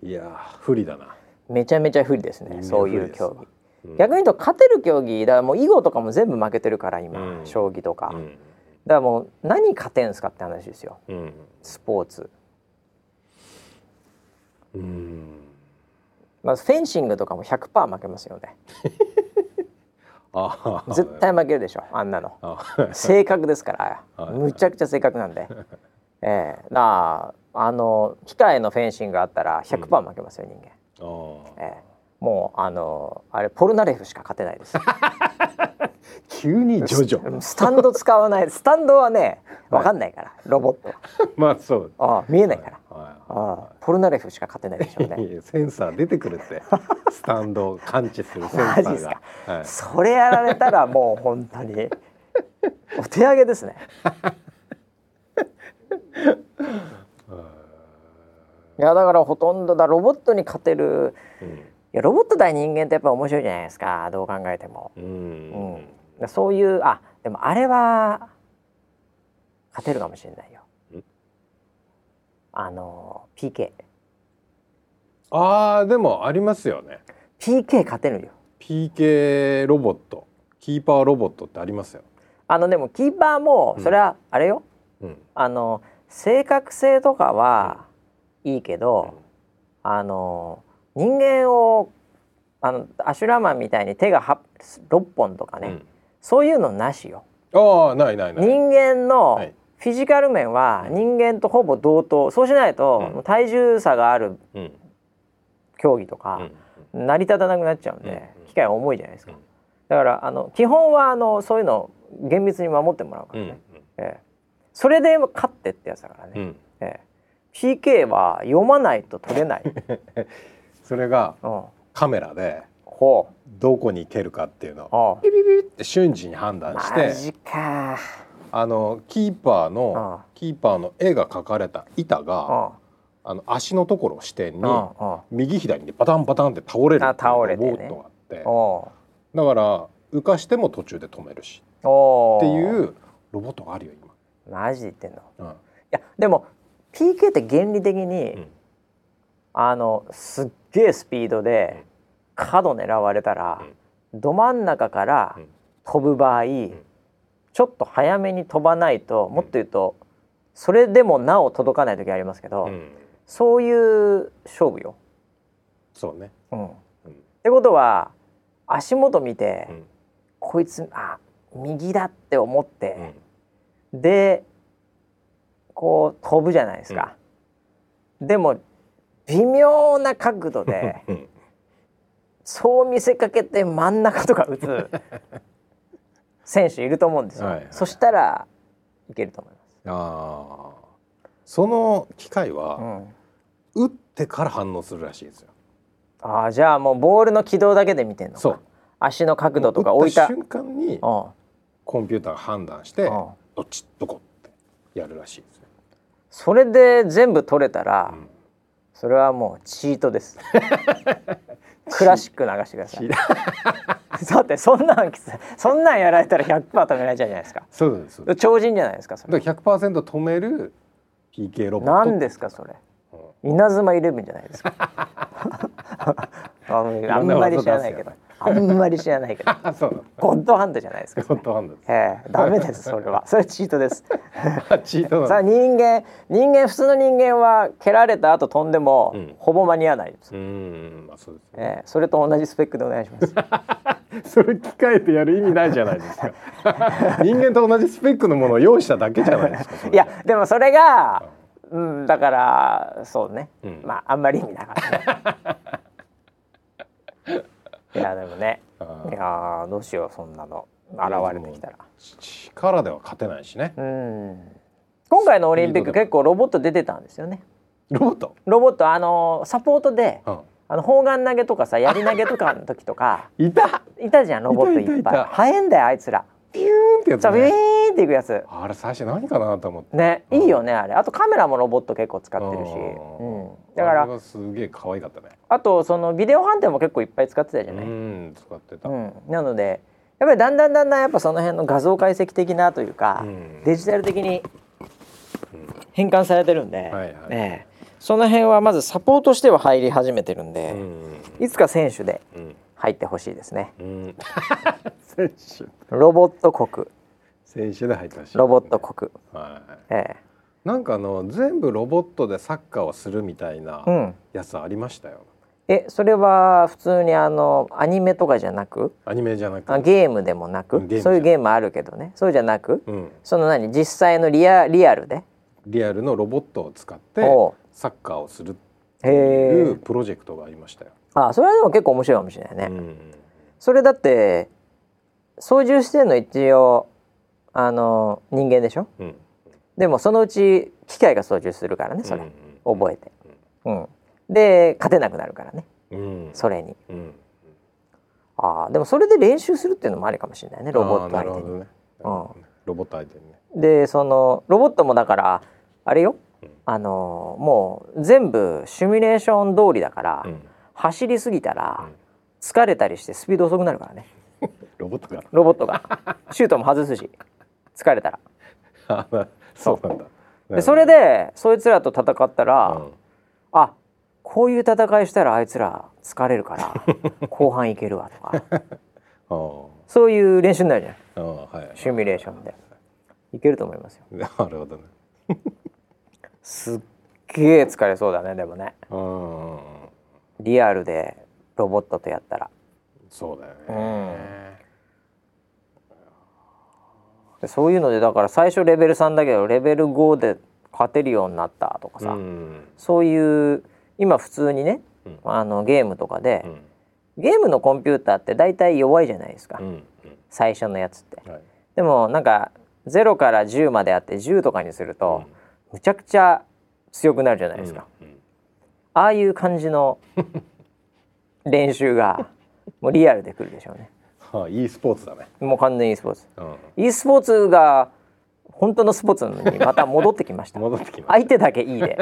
S2: いや不利だな。
S1: めちゃめちゃ不利ですねそういう競技、うん、逆に言うと勝てる競技だからもう囲碁とかも全部負けてるから今、うん、将棋とか、うん、だからもう何勝てんすかって話ですよ、スポーツ。うんまずフェンシングとかも100%負けますよね。絶対負けるでしょあんなの。正確ですから。*laughs* むちゃくちゃ正確なんで、えー、なああの機械のフェンシングがあったら100%負けますよ、人間、えー、もうあのあれポルナレフしか勝てないです *laughs*
S2: 急にジョジョ
S1: スタンド使わない。スタンドはねわかんないから、ロボット *laughs*
S2: まあそう。
S1: あ見えないから、あポルナレフしか勝てないでしょうね。*laughs*
S2: センサー出てくるってスタンドを感知するセンサーが、
S1: はい、それやられたらもう本当にお手上げですね。*laughs* いやだからほとんどだロボットに勝てる、うん、いやロボット対人間ってやっぱ面白いじゃないですか。どう考えても、うん、うん、そういうあでもあれは勝てるかもしれないよ。あの PK
S2: あーでもありますよね。
S1: PK 勝てるよ。
S2: PK ロボット。キーパーロボットってありますよ。
S1: あのでもキーパーもそれはあれよ、うん、あの正確性とかはいいけど、うん、あの人間をあのアシュラマンみたいに手が6本とかね、うん、そういうのなしよ。
S2: ああないないない。
S1: 人間のフィジカル面は人間とほぼ同等。そうしないと体重差がある競技とか成り立たなくなっちゃうんで機械は重いじゃないですか。だからあの基本はあのそういうのを厳密に守ってもらうからね、ええ、それで勝ってってやつだからね、ええ、PK は読まないと取れない。*laughs*
S2: それがカメラでどこに蹴るかっていうの。をピピピって瞬時に判断してマジか。あのキーパーのキーパーの絵が描かれた板があの足のところを支点に右左にバタンバタンって倒れる
S1: 倒れて、
S2: ね、ボートがあって。だから浮かしても途中で止めるし。っていうロボットがあるよ
S1: 今。マジ言ってんの、うん、いやでも PK って原理的に、うん、あのすっげえスピードで角狙われたら、ど真ん中から飛ぶ場合、ちょっと早めに飛ばないともっと言うとそれでもなお届かない時ありますけど、そういう勝負よ。
S2: そうね、
S1: うん。ってことは足元見て、こいつあ右だって思って、でこう飛ぶじゃないですか。でも微妙な角度でそう見せかけて真ん中とか打つ *laughs* 選手いると思うんですよ。はいはい、そしたらいけると思います。
S2: あその機会は、うん、打ってから反応するらしいですよ。
S1: ああじゃあもうボールの軌道だけで見てんのそう。足の角度とか置いた。
S2: 瞬間にコンピューターが判断してどっちどこってやるらしいですね。
S1: それで全部取れたら、うん。それはもうチートです *laughs* クラシック流してください。*laughs* だってそんなんそんなんやられたら100%止められちゃうじゃないですか。
S2: そうです
S1: 超人じゃないですかそ
S2: れ。だから100%止める PK ロボ。ット
S1: 何ですかそれ、うん、稲妻イレブンじゃないですか。*laughs* *laughs* あんまり知らないけどあんまり知らないけど。*laughs* ゴッドハンドじゃないですか。
S2: ゴッドハンド
S1: ええー、ダメですそれは。*laughs* それチートです。
S2: チート
S1: さあ人間人間普通の人間は蹴られた後飛んでも、うん、ほぼ間に合わないです。うんまあそうです、ね、えー、それと同じスペックでお願いします。*laughs*
S2: それ機械でやる意味ないじゃないですか。人間と同じスペックのものを用意しただけじゃないですか
S1: いやでもそれが、うん、だからそうね、うん、まああんまり意味なかった。ねいやでもね。いやどうしようそんなの。現れてきたら。
S2: 力では勝てないしね。
S1: うん。今回のオリンピック結構ロボット出てたんですよね。
S2: ロボット？
S1: ロボットあのサポートで、うん、あの砲丸投げとかさ槍投げとかの時とか。*laughs*
S2: いた。
S1: いたじゃんロボットいっぱい。早いんだよあいつら
S2: ピューンってやつ、ね、
S1: ビューンっていくやつ。
S2: あれ最初何かなと思って。
S1: ね、いいよねあれ。あとカメラもロボット結構使ってるし、うん、だから
S2: すげえ可愛かったね。
S1: あとそのビデオ判定も結構いっぱい使ってたじゃない。
S2: うん使ってた、
S1: うん、なのでやっぱりだんだんだんだんやっぱその辺の画像解析的なというか、うん、デジタル的に変換されてるんで、はいはい、ね、その辺はまずサポートしては入り始めてるんで、いつか選手で入ってほしいですね。
S2: 選
S1: 手ロボット国
S2: 選手で入ってほしい、
S1: ロボット国、はい、ええ。
S2: なんかあの全部ロボットでサッカーをするみたいなやつありましたよ。
S1: うん、えそれは普通にあのアニメとかじゃなく？
S2: アニメじゃなく。
S1: ゲームでもなく？そういうゲームあるけどね。そうじゃなく、うん、その何実際のリアリアルで？
S2: リアルのロボットを使ってサッカーをするっていうプロジェクトがありましたよ。
S1: あそれはでも結構面白いかもしれないね。うん、それだって操縦してんの一応あの人間でしょ、うん、でもそのうち機械が操縦するからねそれ、うん、覚えて、うん、で勝てなくなるからね、うん、それに、うん、ああでもそれで練習するっていうのもありかもしれないねロボット相手に、ね、
S2: うん、ロボット相手にね。
S1: でそのロボットもだからあれよ、あのもう全部シミュレーション通りだから、走りすぎたら疲れたりしてスピード遅くなるからね。*laughs*
S2: ロボットが。
S1: ロボットが。シュートも外すし疲れた
S2: ら。*laughs* そうなんだ。
S1: でそれでそいつらと戦ったら、うん、あこういう戦いしたらあいつら疲れるから *laughs* 後半いけるわとか。そういう練習になるじゃん、はい、シミュレーションで。いけると思いますよ。
S2: なるほどね
S1: すっげえ疲れそうだねでもね。リアルでロボットとやったら。
S2: そうだよね、
S1: そういうのでだから最初レベル3だけどレベル5で勝てるようになったとかさ、うん、そういう今普通にね、うん、あのゲームとかで、うん、ゲームのコンピューターって大体弱いじゃないですか、最初のやつって。はい、でもなんか0から10まであって10とかにすると、むちゃくちゃ強くなるじゃないですか。ああいう感じの *laughs* 練習がもうリアルでくるでしょうね。
S2: はあ、e スポーツだね。
S1: もう完全 e スポーツ、うん、e スポーツが本当のスポーツにまた戻ってきました。
S2: 戻ってきま
S1: した。相手だけいいで。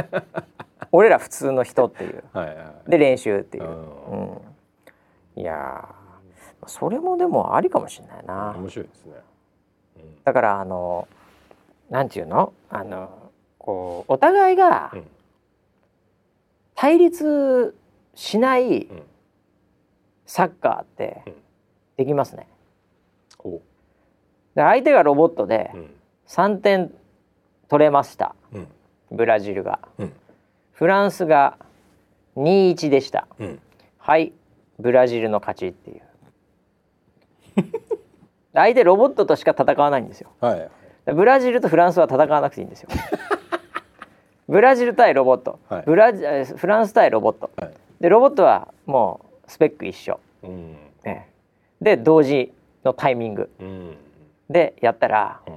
S1: *laughs* 俺ら普通の人っていう。はい、はい、で練習っていう、うん、いやそれもでもありかもしれないな。
S2: 面白いですね、
S1: うん、だからあのなんていうの？あのこうお互いが対立しない、サッカーってできますね。う。ん、で相手がロボットで3点取れました、うん、ブラジルが、うん、フランスが2-1でした、はいブラジルの勝ちっていう。*laughs* 相手ロボットとしか戦わないんですよ、はい、ブラジルとフランスは戦わなくていいんですよ *laughs* ブラジル対ロボット、はい、ブラジフランス対ロボット、はい、でロボットはもうスペック一緒、うん、ね、で同時のタイミング、うん、でやったら、うん、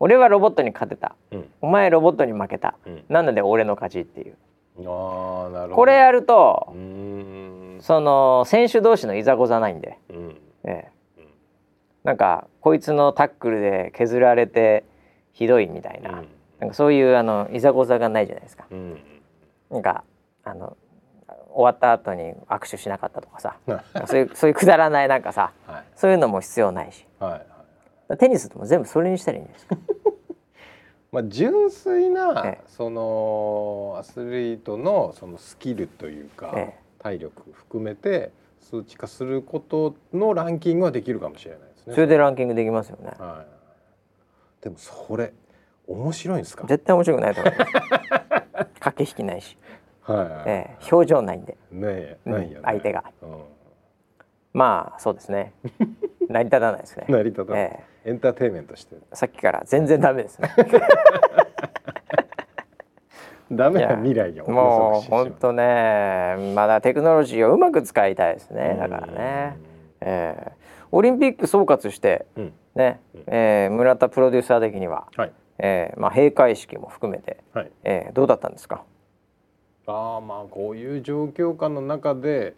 S1: 俺はロボットに勝てた、お前ロボットに負けた、なので俺の勝ちっていう。あなるほど。これやるとその選手同士のいざこざないんで、ええ、なんかこいつのタックルで削られてひどいみたいな,、なんかそういうあのいざこざがないじゃないですか。なんかあの終わった後に握手しなかったとかさ。*laughs* そういうそういうくだらないなんかさ、はい、そういうのも必要ないし、はいはい、テニスも全部それにしたらいいんですか。*laughs*
S2: まあ純粋な、ええ、そのアスリートのそのスキルというか、え、体力含めて数値化することのランキングはできるかもしれないですね。
S1: それでランキングできますよね。は
S2: い、でもそれ面白いんですか？
S1: 絶対面白くないと思います。*laughs* 駆け引きないし。はい、えー、表情ないんで、ねないよ、ね、相手が、うん、まあそうですね。成り立たないですね。
S2: 成り立たない、えー、エンターテイメントして
S1: さっきから全然ダメですね。*laughs*
S2: ダメな未来
S1: をもう本当ねまだテクノロジーをうまく使いたいですね。だからね、えー、オリンピック総括して、うん、ね、うん、えー、村田プロデューサー的には、はいえーまあ、閉会式も含めて、はい。えー、どうだったんですか？
S2: ああまあこういう状況下の中で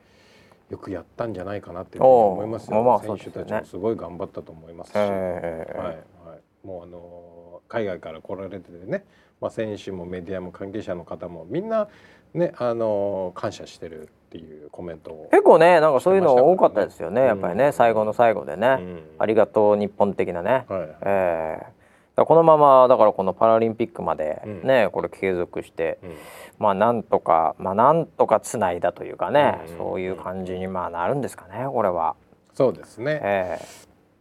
S2: よくやったんじゃないかなって思いますよ、まあ、選手たちもすごい頑張ったと思いますし、はいはい、もうあの海外から来られてね、まあ、選手もメディアも関係者の方もみんなねあの感謝してるっていうコメントを
S1: 結構ねなんかそういうの多かったですよね、やっぱりね、最後の最後でね、うん、ありがとう日本的なね、はい、えーこのままだからこのパラリンピックまでね、うん、これ継続して、うん、まあなんとかまあなんとかつないだというかね、うん、そういう感じにまあなるんですかねこれは。
S2: そうですね、え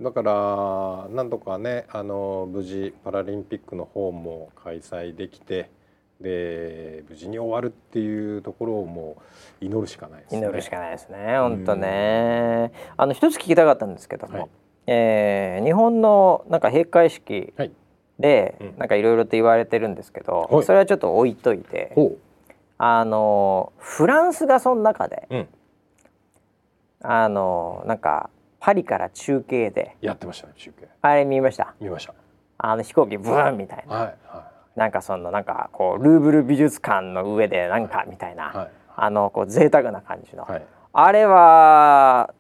S2: ー、だからなんとかねあの無事パラリンピックの方も開催できてで無事に終わるっていうところをもう祈るしかないですね。
S1: 祈るしかないですね本当ね。あの一つ聞きたかったんですけども、はい、えー、日本のなんか閉会式、はいで、うん、なんかいろいろと言われてるんですけど、はい、それはちょっと置いといてあのフランスがその中で、うん、あのなんかパリから中継で
S2: やってましたね中継。
S1: あれ見ました？
S2: 見ました。
S1: あの飛行機ブーンみたいな、はいはい、なんかそのなんかこうルーブル美術館の上でなんかみたいな、はい。はい、あのこう贅沢な感じの、はい、あれは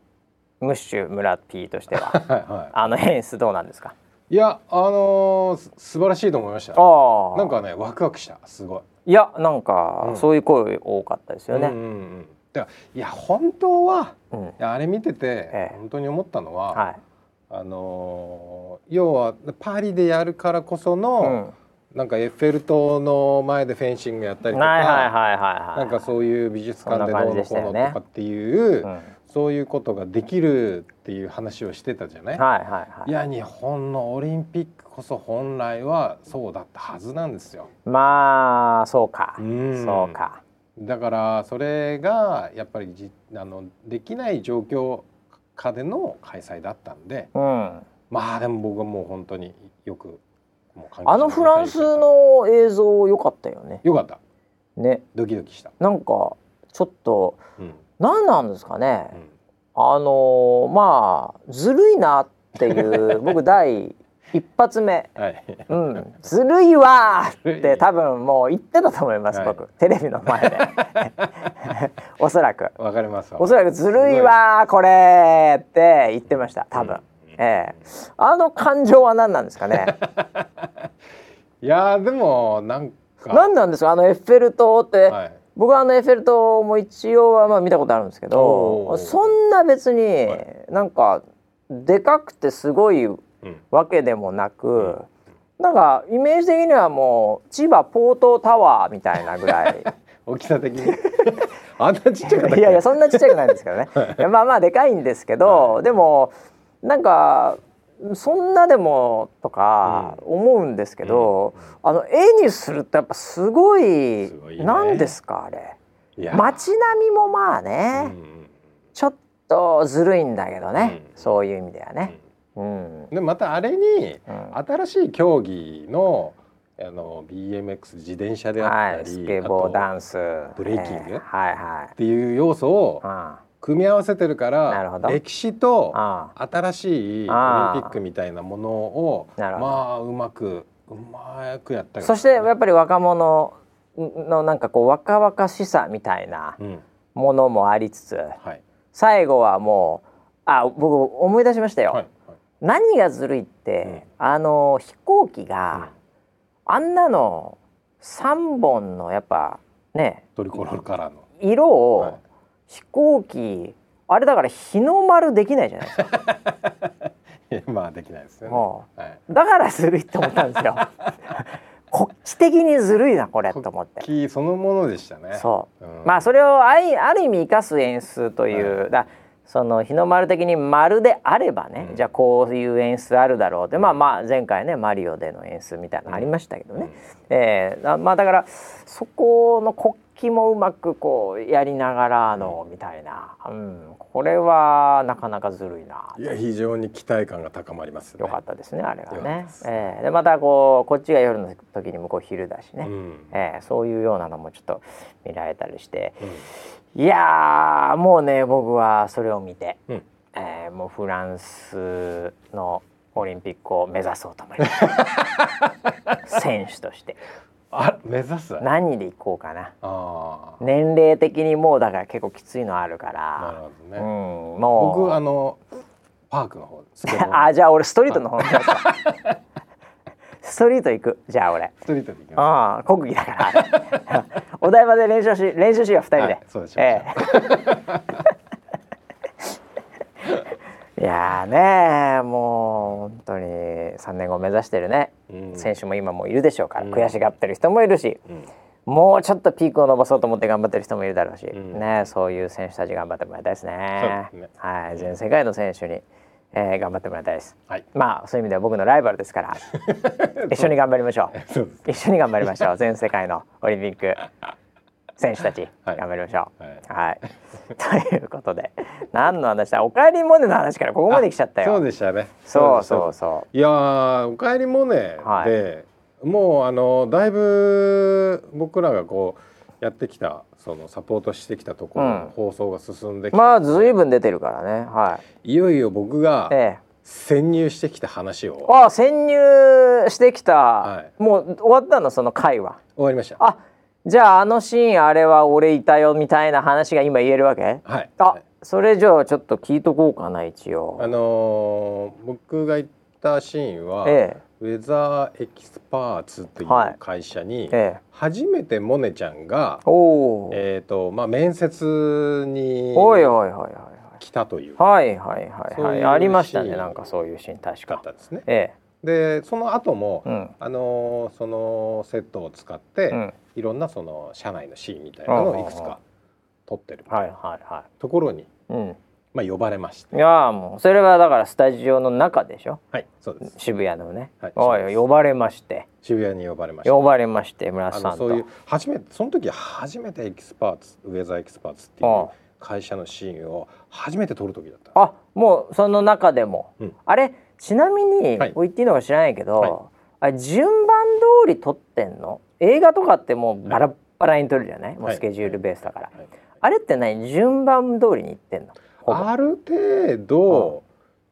S1: ムッシュ村 P としては、*laughs* はい、あの演出どうなんですか？
S2: いやあのー、素晴らしいと思いました。あなんかねワクワクした。すご
S1: い。いやなんか、うん、そういう声多かったですよね、うんうんう
S2: ん、だいや本当は、うん、あれ見てて、ええ、本当に思ったのは、はい、あのー、要はパリでやるからこその、うん、なんかエッフェル塔の前でフェンシングやったりとか、なんかそういう美術館でどうのこうのとかっていう、そういうことができるっていう話をしてたじゃない？はいはいはい。いや日本のオリンピックこそ本来はそうだったはずなんですよ。
S1: まあそうか。うそうか。
S2: だからそれがやっぱりじあのできない状況下での開催だったんで、うん、まあでも僕はもう本当によく
S1: あのフランスの映像良かったよね。
S2: 良かった。
S1: ね。
S2: ドキドキした。
S1: なんかちょっと、うん、何なんですかね、うん、あのー、まあずるいなっていう *laughs* 僕第一発目、はい、うん、ずるいわって多分もう言ってたと思います、はい、僕。テレビの前で。*laughs* おそらく。
S2: わかります
S1: おそらくずるいわこれって言ってました多分、うん、ええ。ー、あの感情は何なんですかね。*laughs*
S2: いやでもなんか。
S1: 何なんですか？あのエッフェル塔って、はい僕はあのエッフェル塔も一応はまあ見たことあるんですけどそんな別になんかでかくてすごいわけでもなく、うん、なんかイメージ的にはもう千葉ポートタワーみたいなぐらい。*laughs*
S2: 大きさ的に？*laughs* あんなちっちゃく
S1: いやいやそんなちっちゃくないんですけどね。*laughs* まあまあでかいんですけど、はい、でもなんかそんなでもとか思うんですけど、うん、あの絵にするとやっぱすごい何、ね、ですかあれ。街並みもまあね、うん、ちょっとずるいんだけどね、うん、そういう意味ではね。
S2: うん、でまたあれに新しい競技のあの BMX 自転車であったり、はい、
S1: スケボーダンス。
S2: ブレイキング、えー、はいはい、っていう要素を組み合わせてるから歴史と新しいオリンピックみたいなものをまあうまくうまくやった、
S1: ね、そしてやっぱり若者のなんかこう若々しさみたいなものもありつつ、うんはい、最後はもうあ僕思い出しましたよ。はいはい、何がずるいって、うん、あの飛行機が、うん、あんなの3本のやっぱね
S2: トリコロールカラーの。
S1: 色を、飛行機あれだから日の丸できないじゃないです
S2: か。*laughs* まあできないですよ
S1: ね、はい、だからずるいって思ったんですよ。*laughs* 国旗的にずるいなこれと思って。
S2: 国旗そのものでしたね。
S1: そう、うん、まあそれをあいある意味生かす演出という、はい、だその日の丸的に丸であればね、うん、じゃあこういう演出あるだろうって。まあまあ前回ねマリオでの演出みたいなのありましたけどね、うん、えー、まあだからそこの国旗もうまくこうやりながらのみたいな、うん、これはなかなかずるいな。
S2: いや非常に期待感が高まります、
S1: ね、よかったですねあれはね、えー、でまたこうこっちが夜の時に向こう昼だしね、うん、えー、そういうようなのもちょっと見られたりして、うん、いやもうね僕はそれを見て、うん、えー、もうフランスのオリンピックを目指そうと思います *laughs* 選手として。
S2: あ目指す？
S1: 何で行こうかな。年齢的にもうだから結構きついのあるから。なるほどね、う
S2: ん、もう。僕あのパークの方 *laughs*
S1: あじゃあ俺ストリートの方 *laughs* ストリート行く。じゃあ俺。
S2: ストリートで行
S1: きます。あ国技だから。*laughs* お台場で練習し練習しよう二人で、はい、
S2: そうでしょええ
S1: いやねもう本当に3年後目指してるね、うん、選手も今もいるでしょうから、うん、悔しがってる人もいるし、うん、もうちょっとピークを伸ばそうと思って頑張ってる人もいるだろうし、ね、そういう選手たち頑張ってもらいたいですね。すね。はい、全世界の選手にえー、頑張ってもらいたいです、はい、まあそういう意味では僕のライバルですから *laughs* 一緒に頑張りましょう。一緒に頑張りましょう。全世界のオリンピック選手たち、頑張りましょう。はい、はい、*laughs* ということで何の話だ？おかえりモネの話からここまで来ちゃったよ。
S2: そうでしたね。
S1: そうそうそ
S2: う。いやおかえりモネで、はい、もうあのだいぶ僕らがこうやってきたそのサポートしてきたところの放送が進んでき
S1: て、うん、まあずいぶん出てるからね。は
S2: い。いよいよ僕が、ええ、潜入してきた話を。
S1: あ潜入してきた、はい、もう終わったの？その回は。
S2: 終わりました。
S1: あじゃああのシーンあれは俺いたよみたいな話が今言えるわけ？
S2: はい。
S1: あそれじゃあちょっと聞いとこうかな一応。
S2: あのー、僕が行ったシーンは、ええ、ウェザーエキスパーツという会社に、初めてモネちゃんが、えっ、ー、とまあ面接に
S1: おいおいおいおい
S2: 来たという。
S1: はいはいはいはい。ありましたねなんかそういうシーン確か。
S2: ったですね、ええでその後も、うん、あのそのセットを使って、うん、いろんなその社内のシーンみたいなのをいくつか撮ってるところに、うん、まあ呼ばれました
S1: いやもうそれはだからスタジオの中でしょ？
S2: はいそうです。
S1: 渋谷のね、はい、呼ばれまして。
S2: 渋谷に呼ばれました
S1: 呼ばれまして村瀬さん
S2: そういう初めてその時初めてエキスパーツウェザーエキスパーツっていう会社のシーンを初めて撮る時だった
S1: あもうその中でも、うん、あれ？ちなみに、はい、言っていいのか知らないけど、はい、あれ順番通り撮ってんの？映画とかってもうバラバラに撮るじゃない、もうスケジュールベースだから、あれって何？順番通りにいってんの？
S2: ある程度、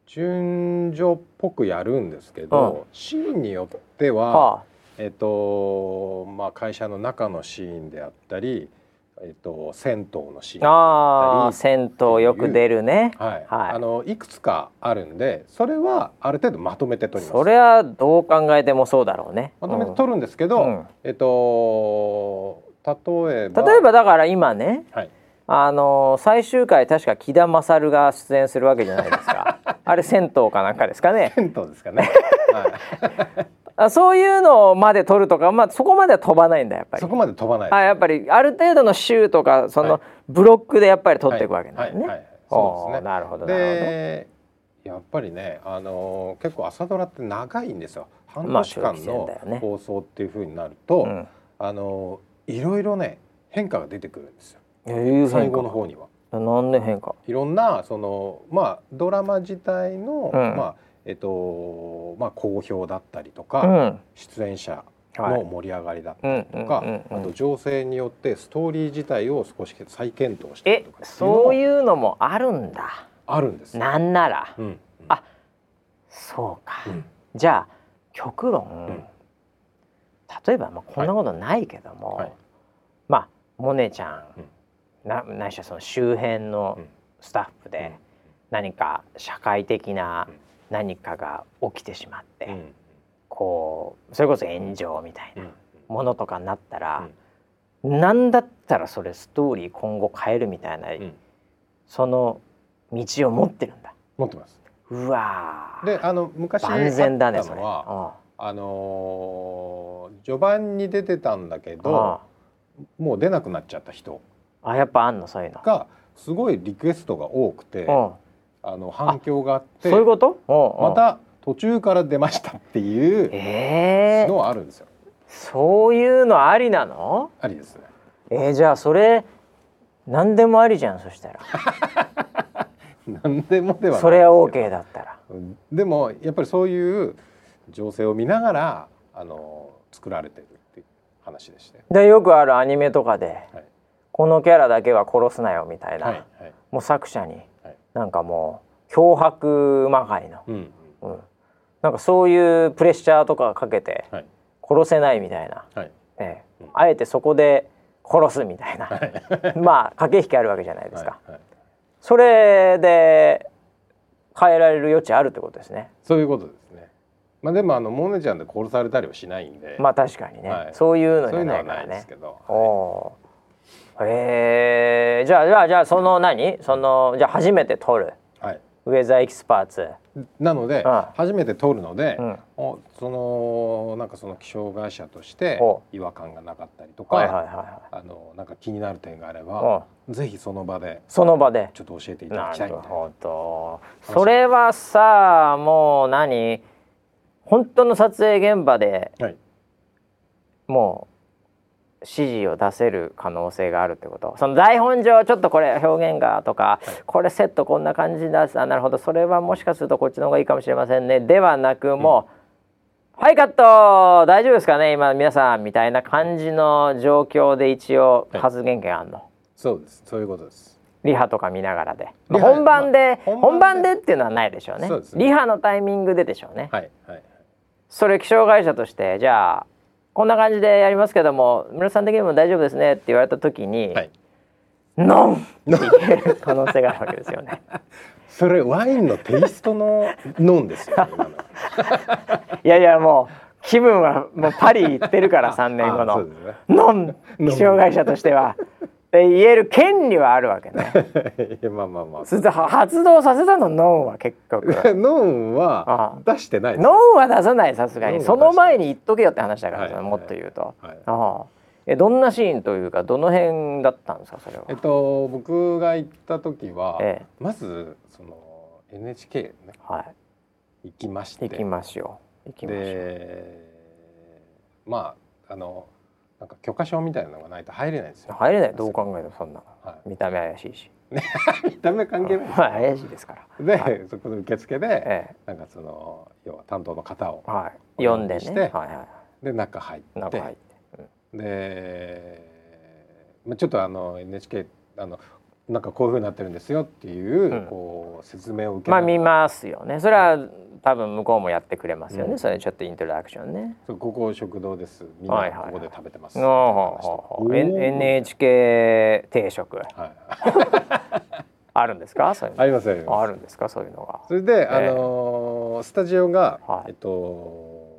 S2: 順序っぽくやるんですけど、シーンによっては、はあ、えっとまあ、会社の中のシーンであったりえっと、銭湯のシーンあ
S1: 銭湯よく出るね、
S2: はい、はい、あのいくつかあるんでそれはある程度まとめて撮ります。
S1: それはどう考えてもそうだろうね。
S2: まとめて撮るんですけど、うん、えっと例えば
S1: 例えばだから今ね、はい、あの最終回確か木田勝が出演するわけじゃないですか。*laughs* あれ銭湯かなんかですかね。
S2: 銭湯ですかね、はい *laughs*
S1: あそういうのまで取るとか、まあ、そこまでは飛ばないんだやっぱり。
S2: そこまで飛ばない。
S1: あやっぱりある程度の週とかそのブロックでやっぱり取っていくわけなんね、はい。はい、そうですね。なるほど
S2: でやっぱりね、あのー、結構朝ドラって長いんですよ。半年間の放送っていうふうになると、まあねうん、あのー、いろいろね変化が出てくるんですよ、えー、最後の方には。
S1: なんで変化？
S2: いろんなそのまあドラマ自体の、うん、まあえっとまあ好評だったりとか、うん、出演者の盛り上がりだったりとか、あと情勢によってストーリー自体を少し再検討したりとか
S1: そういうのもあるんだ。
S2: あるんです
S1: なんなら、うん、あそうか、うん、じゃあ極論、例えばまあこんなことないけども、はい、まあモネちゃん、なないしはその周辺のスタッフで何か社会的な何かが起きてしまって、こうそれこそ炎上みたいなものとかになったら、うなんだったらそれストーリー今後変えるみたいな、その道を持ってるんだ。
S2: 持ってます。
S1: うわ
S2: であの昔
S1: 万全だね
S2: それ。は。あのー、序盤に出てたんだけどもう出なくなっちゃった人
S1: あやっぱあんのそういうの。
S2: がすごいリクエストが多くてあの反響があって
S1: そういうこと？
S2: また途中から出ましたっていうのはあるんですよ。
S1: そういうのありなの？
S2: ありですね。
S1: えー、じゃあそれ何でもありじゃんそしたら。*laughs*
S2: 何でもでは
S1: それは OK だったら。
S2: でもやっぱりそういう情勢を見ながらあの作られてるっていう話でして。
S1: でよくあるアニメとかで、はい、このキャラだけは殺すなよみたいな、はいはい、もう作者に、はい、なんかもう脅迫まがいの、うん。うん、なんかそういうプレッシャーとかかけて殺せないみたいな、はい。ええ、あえてそこで殺すみたいな、はい、*laughs* まあ駆け引きあるわけじゃないですか。はい。はい、それで変えられる余地あるってことですね。
S2: そういうことですね。まあでもあのモネちゃんで殺されたりはしないんで。
S1: まあ確かにね。はい、そういうのじゃないからね。おへえじゃあじゃあじゃあその何？そのじゃあ初めて撮る。ウェザーエキスパーツ。
S2: なので、初めて通るので、うん、おそのなんかその気象会社として違和感がなかったりとか、あのなんか気になる点があれば、ぜひその場で
S1: その場で。
S2: ちょっと教えていただきたいなるほ
S1: ど。それはさもう何？本当の撮影現場で、はい、もう指示を出せる可能性があるってこと。その台本上ちょっとこれ表現がとか、はい、これセットこんな感じだ。あなるほど。それはもしかするとこっちの方がいいかもしれませんね。ではなくもう、うん、はいカット。大丈夫ですかね。今皆さんみたいな感じの状況で一応発言権あるの、はい、
S2: そうです。そういうことです。
S1: リハとか見ながらで、まあ、本番で、まあ、本番でっていうのはないでしょうね、ね、リハのタイミングででしょうね。はいはい。それ気象会社としてじゃあこんな感じでやりますけども村さん的にも大丈夫ですねって言われた時に、はい、ノン！って言える可能性があるわけですよね。*laughs*
S2: それワインのテイストのノンですよ、ね、*laughs*
S1: いやいやもう気分はもうパリ行ってるから *laughs* 3年後の、ね、ノン。気象会社としては言える権利はあるわけね。*laughs*
S2: まあまあまあ。
S1: それ発動させたのノンは結局。*laughs*
S2: ノンは出してない
S1: ノンは出さないさすがに。その前に言っとけよって話だから、はい、もっと言うと。はい、ああ。えどんなシーンというかどの辺だったんですかそれは？
S2: えっと僕が行った時は、ええ、まずその NHK ね、はい、行きまして。
S1: 行きますよ。行きましょう。
S2: まああのなんか許可証みたいなのがないと入れないですよ。
S1: 入れない。どう考えてもそんな、はい、見た目怪しいし。*laughs*
S2: 見た目関係ない。
S1: はい、怪しいですから。
S2: で、はい、そこの受付で、ええ、なんかその要は担当の方を、
S1: はい、読んでね、はいは
S2: い、で中入って。中入って、うん、で、まあ、ちょっとあの NHK あのなんかこういうふうになってるんですよっていう、うん、こう説明を受け
S1: まあ見ますよね。それは多分向こうもやってくれますよね、うん、それちょっとイントロダクションね。
S2: ここ食堂です。みんなここで食べてます、
S1: はいはい、NHK 定食、はい、あるんですか？そういう
S2: あります
S1: あるんですか？そういうのが
S2: それで、えー、あのー、スタジオが、はい、えっと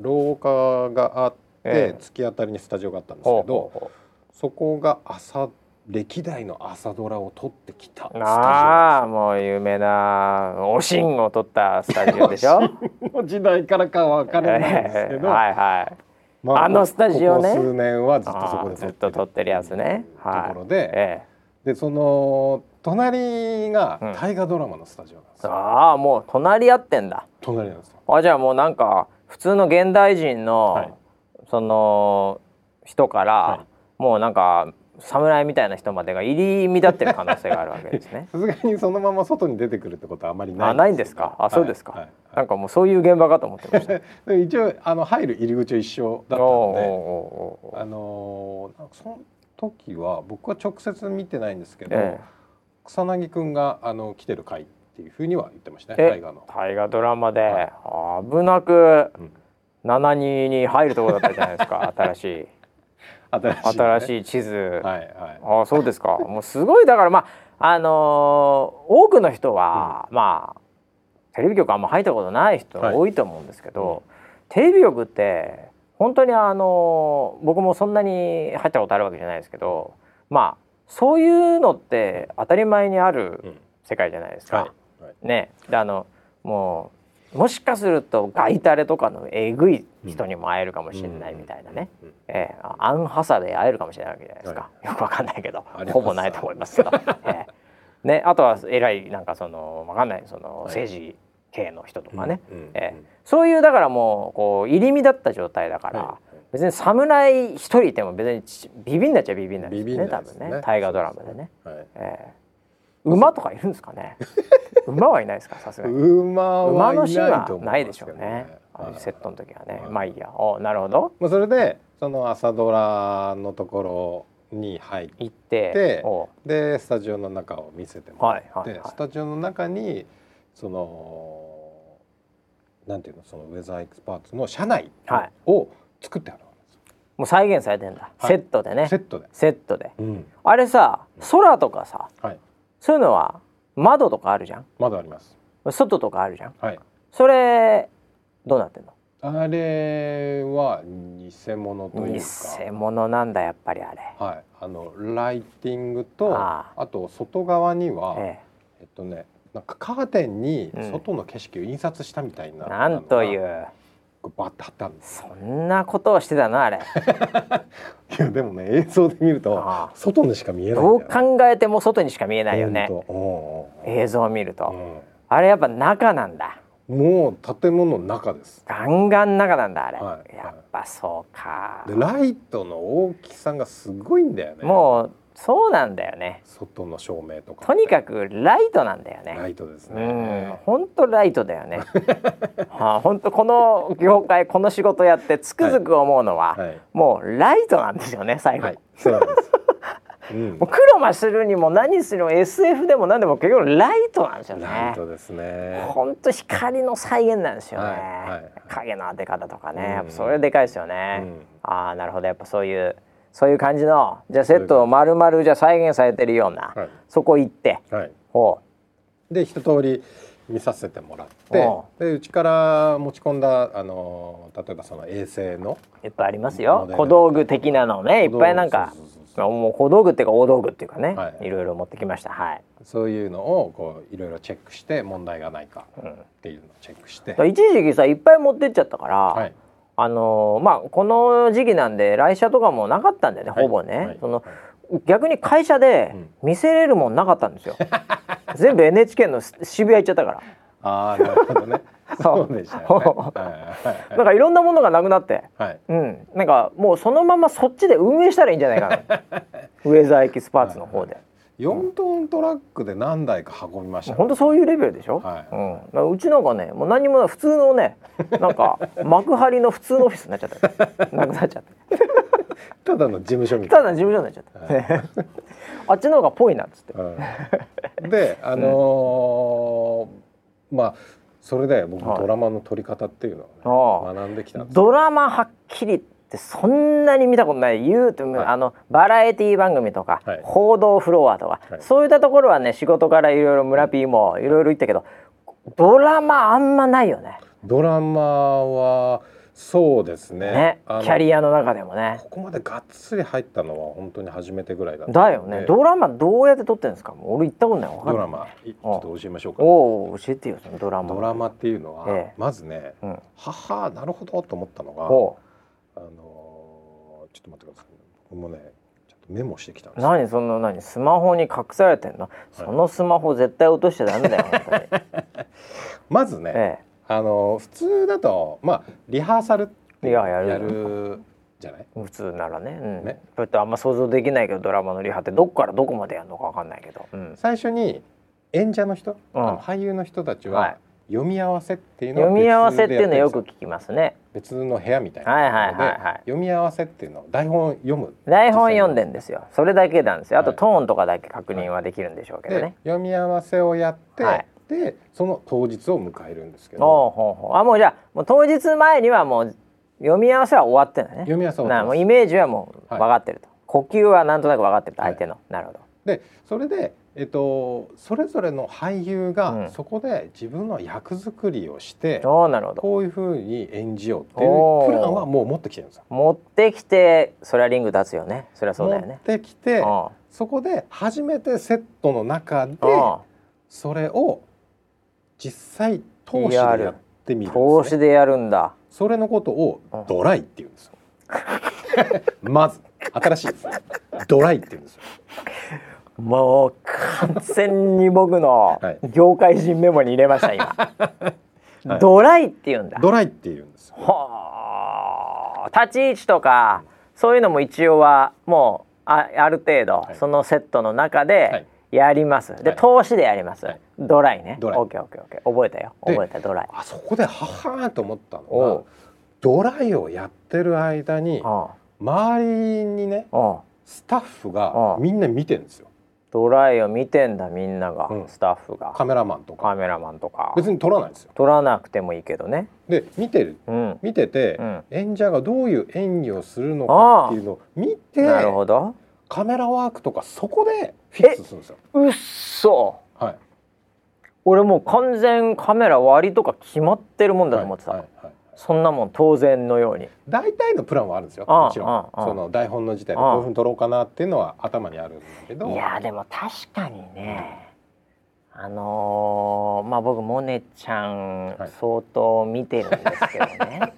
S2: 廊下があって、えー、突き当たりにスタジオがあったんですけど、そこがあさっ歴代の朝ドラを撮ってきた
S1: ああもう有名なおしんを撮ったスタジオでしょ？*laughs*
S2: の時代からかは分からないですけど、えー、
S1: はいはい、まあ、あのスタジオね？
S2: 数年はずっとそこで
S1: ずっと撮ってるやつね、
S2: はい、ところで、えー、でその隣が大河ドラマのスタジオなんです、
S1: うん、ああもう隣合ってんだ。
S2: 隣なんです
S1: あじゃあもうなんか普通の現代人の、はい、その人から、はい、もうなんか侍みたいな人までが入り乱ってる可能性があるわけですね。*laughs*
S2: さすがにそのまま外に出てくるってことはあまりない
S1: あないんですか？あそうですか、はいはい、なんかもうそういう現場かと思ってました。*laughs*
S2: 一応あの入る入り口は一緒だったので、あのその時は僕は直接見てないんですけど、ええ、草薙くんがあの来てる回っていうふうには言ってましたね。大河の
S1: 大河ドラマで、はい、危なく七二に入るところだったじゃないですか。*laughs* 新しい。新しい、地図、はいはい、あそうですか。*laughs* もうすごいだからまああのー、多くの人は、うん、まあテレビ局あんま入ったことない人多いと思うんですけど、はいうん、テレビ局って本当にあのー、僕もそんなに入ったことあるわけじゃないですけどまあそういうのって当たり前にある世界じゃないですか。はい。はい、ね。であのもうもしかするとガイタレとかのえぐい人にも会えるかもしれないみたいなね、うん、えー、アンハサで会えるかもしれないわけじゃな。いですか、はい、よくわかんないけどほぼないと思いますけど、えー、ね、あとは偉いなんかそのわかんないその政治系の人とかね、はい、えー、そういうだからもうこう入り乱った状態だから、はい、別に侍一人いても別にビビんなっちゃビビんないですね多分ね。大河ドラマでね。はい、えー馬とかいるんですかね。馬はいないですか、さすがに。
S2: 馬
S1: 馬のシーンはないでしょうね。セットの時はね、まあいいや。お、なるほど。
S2: まあそれでその朝ドラのところに入って行ってでスタジオの中を見せてもらって、はいはいはい、スタジオの中にそのなんていうのそのウェザーエクスパーツの社内を作ってある、はい、
S1: もう再現されてんだ、はい、セットでね。
S2: セットで。
S1: セットで、うん、あれさ空とかさ、はい、そういうのは窓とかあるじゃん？
S2: 窓あります。
S1: 外とかあるじゃん、はい、それどうなってんの？
S2: あれは偽物というか。
S1: 偽物なんだやっぱりあれ。
S2: はい。あのライティングとあと外側には、ええ。えっとねなんかカーテンに外の景色を印刷したみたいな、
S1: うん、なんという
S2: バッて貼ったん
S1: ですそんなことをしてたのあれ。*laughs*
S2: いやでもね映像で見ると外にしか見えない
S1: どう考えても外にしか見えないよね。映像を見ると、うん、あれやっぱ中なんだ。
S2: もう建物の中です。
S1: ガンガン中なんだあれ、はい、やっぱそうか。
S2: でライトの大きさがすごいんだよね。
S1: もうそうなんだよね。
S2: 外の照明とか
S1: とにかくライトなんだよね。
S2: ライトですね。
S1: 本当ライトだよね。*laughs* はあ本当この業界この仕事やってつくづく思うのは、はい。はい、もうライトなんですよね最後、はい、そうなんです。*laughs* うん、もう黒マするにも何するも SF でも何でも結局ライトなんですよね。
S2: ライトですね。
S1: 本当光の再現なんですよね。はいはい、影の当て方とかね、うん、それでかいですよね。うん、ああなるほど。やっぱそういうそういう感じのじゃあセットを丸々じゃ再現されてるような、はい、そこ行って、はい、ほ
S2: う。で一通り見させてもらってでうちから持ち込んだあの例えばその衛星の
S1: いっぱいありますよ。小道具的なのねいっぱいなんかもう小道具っていうか大道具っていうかね、はい、いろいろ持ってきました。はい
S2: そういうのをこういろいろチェックして問題がないかっていうのをチェックして、
S1: うん、一時期さいっぱい持ってっちゃったから、はいあのまあこの時期なんで来社とかもなかったんだよね、ほぼね、はい、その逆に会社で見せれるもんなかったんですよ、うん、全部 NHK の渋谷行っちゃったから。
S2: ああなるほどね。*laughs* そう。でしたね。*laughs*
S1: なんかいろんなものがなくなって、はい、うん。なんかもうそのままそっちで運営したらいいんじゃないかな。*laughs* ウェザーエキスパーツの方で。
S2: 4トントラックで何台か運びました、
S1: 本当そういうレベルでしょ、はい、うん、うちなんかねもう何も普通のね *laughs* なんか幕張の普通のオフィスになっちゃった。なくなっちゃって
S2: ただの事務所み
S1: たいな。ただの事務所になっちゃった、はい、あっちの方がぽいなっつって、
S2: うん、であのー、まあそれで僕ドラマの撮り方っていうのを、ね、学んできたんです
S1: ドラマはっきりってそんなに見たことない言うて、はい、あのバラエティ番組とか、はい、報道フロアとか、はい、そういったところはね仕事からいろいろ村 P もい。ろいろ言ったけどドラマあんまないよね。
S2: ドラマはそうですね、ね、
S1: キャリアの中でもね。
S2: ここまでがっつり入ったのは本当に初めてぐらいだ
S1: だよね。ドラマどうやって撮ってるんですか？俺行ったことない。
S2: ドラマちょっと教えましょうか。
S1: おお教えてよそのドラマ。
S2: ドラマっていうのは、ええ、まずね、うん、ははなるほどと思ったのがあのちょっと待ってください僕もねちょっとメモしてきたんです
S1: 何その何スマホに隠されてんの、はい、そのスマホ絶対落としちゃダメだよ本当に。*laughs*
S2: まずね、ええ。あの普通だとまあリハーサルってやるじゃない？
S1: 普通ならね,、うん、ね。それってあんま想像できないけどドラマのリハってどこからどこまでやるのか分かんないけど、
S2: うん、最初に演者の人、うん、俳優の人たちは、読み合わせっていうの
S1: 読み合わせっていうのよく聞きますね
S2: 別の部屋みたいなはいはいはい、はい、読み合わせっていうの台本読む。
S1: 台本読んでんですよ。それだけなんですよ。あとトーンとかだけ確認はできるんでしょうけどね、はい、
S2: 読み合わせをやって、はい、でその当日を迎えるんですけど。
S1: ほうほうほう。あもうじゃあもう当日前にはもう読み合わせは終わってんだね。
S2: 読み合わせは
S1: もうイメージはもう分かってると、はい、呼吸はなんとなく分かってると相手の、はい、なるほど。
S2: でそれでえっと、それぞれの俳優がそこで自分の役作りをして、
S1: うん、
S2: こういうふうに演じようっていうプランはもう持ってきてるんですよ。
S1: 持ってきてそれはリング立つよね。それはそうだよね。
S2: 持ってきてそこで初めてセットの中でそれを実際投資でやってみるんです、ね、
S1: 投資でやるんだ。
S2: それのことをドライって言うんですよ。*laughs* まず新しいです。ドライって言うんですよ
S1: もう完全に僕の業界人メモに入れました今、*laughs* はい、ドライって言うんだ。
S2: ドライって言うんです
S1: はあ。立ち位置とかそういうのも一応はもうあある程度、そのセットの中でやります、で、投資でやります、ドライね。ドライ。オッケーオッケーオッケー。覚えたよ。覚えたドライ。
S2: あそこでははと思ったのはドライをやってる間に周りにねスタッフがみんな見てるんですよ
S1: ドライを見てんだみんなが、うん、スタッフが。
S2: カメラマンとか。
S1: カメラマンとか。
S2: 別に撮らないですよ。
S1: 撮らなくてもいいけどね。
S2: で見てる、うん、見てて、うん、演者がどういう演技をするのかっていうのを見て
S1: なるほど。
S2: カメラワークとかそこでフィックスするんですよ。
S1: うっそはい。俺もう完全カメラ割りとか決まってるもんだと思ってた、はいはいはいそんなもん当然のように。
S2: 大体のプランはあるんですよ。もちろん。その台本の時点でこういうふうに撮ろうかなっていうのは頭にあるんだけど。
S1: いやでも確かにね、あのー、まあ僕モネちゃん相当見てるんですけどね、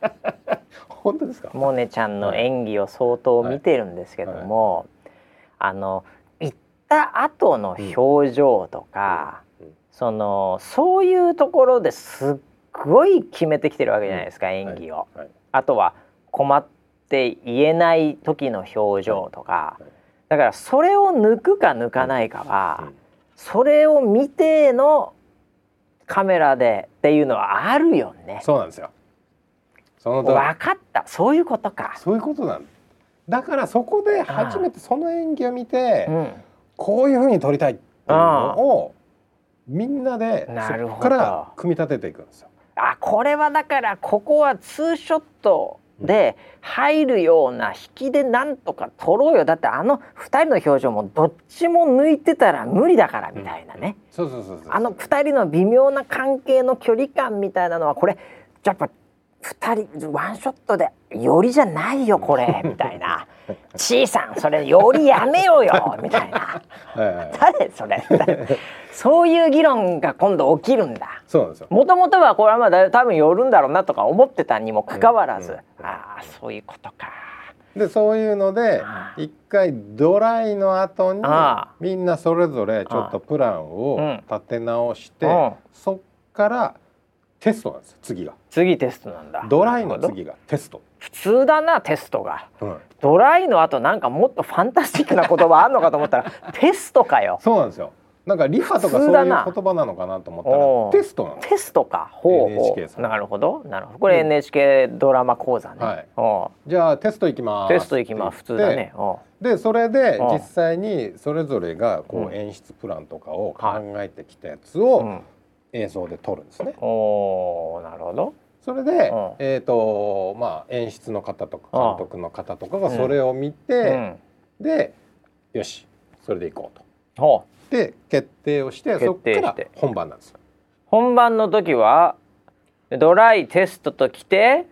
S2: はい、本当ですか？
S1: モネちゃんの演技を相当見てるんですけども、はい。はい、あの行った後の表情とか、うん。うん、そのそういうところですっごい決めてきてるわけじゃないですか、うん、演技を、あとは困って言えない時の表情とか、はい、だからそれを抜くか抜かないかは、それを見てのカメラでっていうのはあるよね。
S2: そうなんですよ。
S1: その分かった。そういうことか。
S2: そういうことなん。だからそこで初めてその演技を見て、うん、こういうふうに撮りたいっていうのをみんなでそこから組み立てていくんですよ。
S1: あこれはだからここはツーショットで入るような引きでなんとか撮ろうよ。だってあの2人の表情もどっちも抜いてたら無理だからみたいなね。あの2人の微妙な関係の距離感みたいなのはこれやっぱ2人ワンショットで「よりじゃないよこれ」みたいな「ちいさんそれよりやめようよ」*laughs* みたいな「誰それ」そういう議論が今度起きるんだ。
S2: そうなんですよ。
S1: もともとはこれはまあ多分寄るんだろうなとか思ってたにもかかわらず、ああそういうことか。
S2: でそういうので一回ドライの後にみんなそれぞれちょっとプランを立て直してそっからテストなんです次が。
S1: 次テストなんだ。
S2: ドライの次がテスト
S1: 普通だなテストが、うん、ドライの後なんかもっとファンタスティックな言葉あんのかと思ったら *laughs* テストかよ。
S2: そうなんですよ。なんかリファとかそういう言葉なのかなと思ったらテストなの。
S1: テストか。ほうほう。なるほど。なるほど。これ NHK ドラマ講座ね、
S2: はい、じゃあテストいきます。
S1: テストいきます普通だね。
S2: でそれで実際にそれぞれがこう演出プランとかを考えてきたやつを映像で撮るんですね。
S1: おなるほど
S2: それで、えっ、とまあ演出の方とか監督の方とかがそれを見て、でよしそれでいこうと。で決定をしてそこから本番なんですよ。
S1: 本番の時はドライテストときて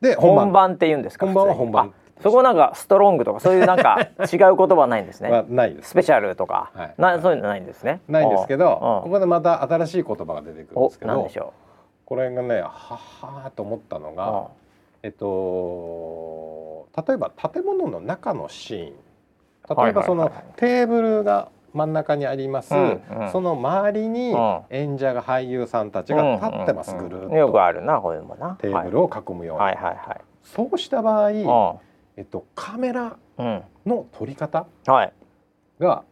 S2: で
S1: 本番。って言うんですか
S2: 本番は本番。
S1: そこなんかストロングとかそういうなんか *laughs* 違う言葉ないんですね。
S2: まあ、ないです。
S1: スペシャルとか、はい、なそういうのないんですね。
S2: ないんですけど、ここでまた新しい言葉が出てくるんですけど、これがねははと思ったのが、えっと例えば建物の中のシーン、例えばそのテーブルが真ん中にあります、うんうん、その周りに演者が俳優さんたちが立ってます、ぐるっと。
S1: よくあるなこういうのもな。
S2: テーブルを囲むように、はい。はいはい、そうした場合、えっと、カメラの撮り方が、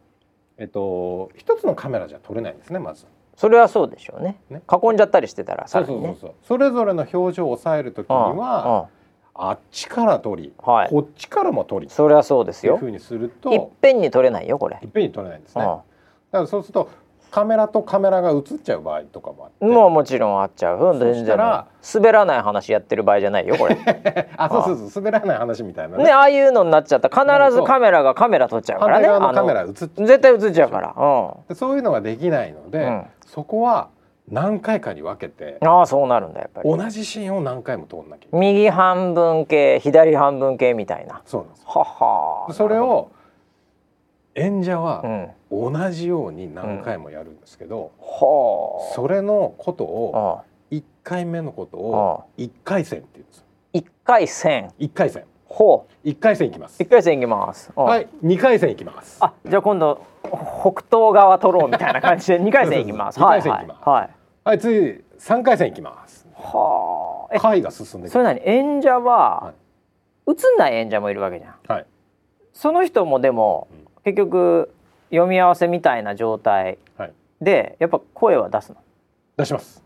S2: えっと、一つのカメラじゃ撮れないんですねまず。
S1: それはそうでしょうね。ね。囲んじゃったりしてたらさらに、
S2: ね、それぞれの表情を抑えるときには、あっちから取り、はい、こっちからも取り。
S1: それはそうですよ。
S2: いうふうにすると
S1: いっぺんに取れないよこれ。
S2: いっぺんに取れないんですね、だからそうするとカメラとカメラが映っちゃう場合とかもあって。
S1: もうもちろんあっちゃう。全然。滑らない話やってる場合じゃないよこれ。*laughs*
S2: あそうそうそう滑らない話みたいな
S1: ね。ねああいうのになっちゃったら必ずカメラがカメラ撮っちゃうからね。
S2: カメラ映っ
S1: 絶対映っちゃうから、
S2: うん、そういうのができないので、うん、そこは何回かに分けて
S1: ああそうなるんだやっぱり。
S2: 同じシーンを何回も撮んなきゃ
S1: 右半分系左半分系みたいな
S2: そうなんです
S1: はは
S2: それを演者は同じように何回もやるんですけど、うん、それのことを1回目のことを1回戦って言うんです
S1: 1回戦。
S2: 1回戦。
S1: ほ
S2: う。1回戦いきます。
S1: 1回戦いきます。
S2: はい2回戦いきます。
S1: あじゃあ今度北東側取ろうみたいな感じで *laughs* 2回戦いきます。
S2: 2回戦いきます、はい、はい、次3回戦いきます。はあ。回が進んで
S1: それなに演者は、映んない演者もいるわけじゃん。はい。その人もでも、うん。結局読み合わせみたいな状態で、やっぱ声は出すの？
S2: 出します。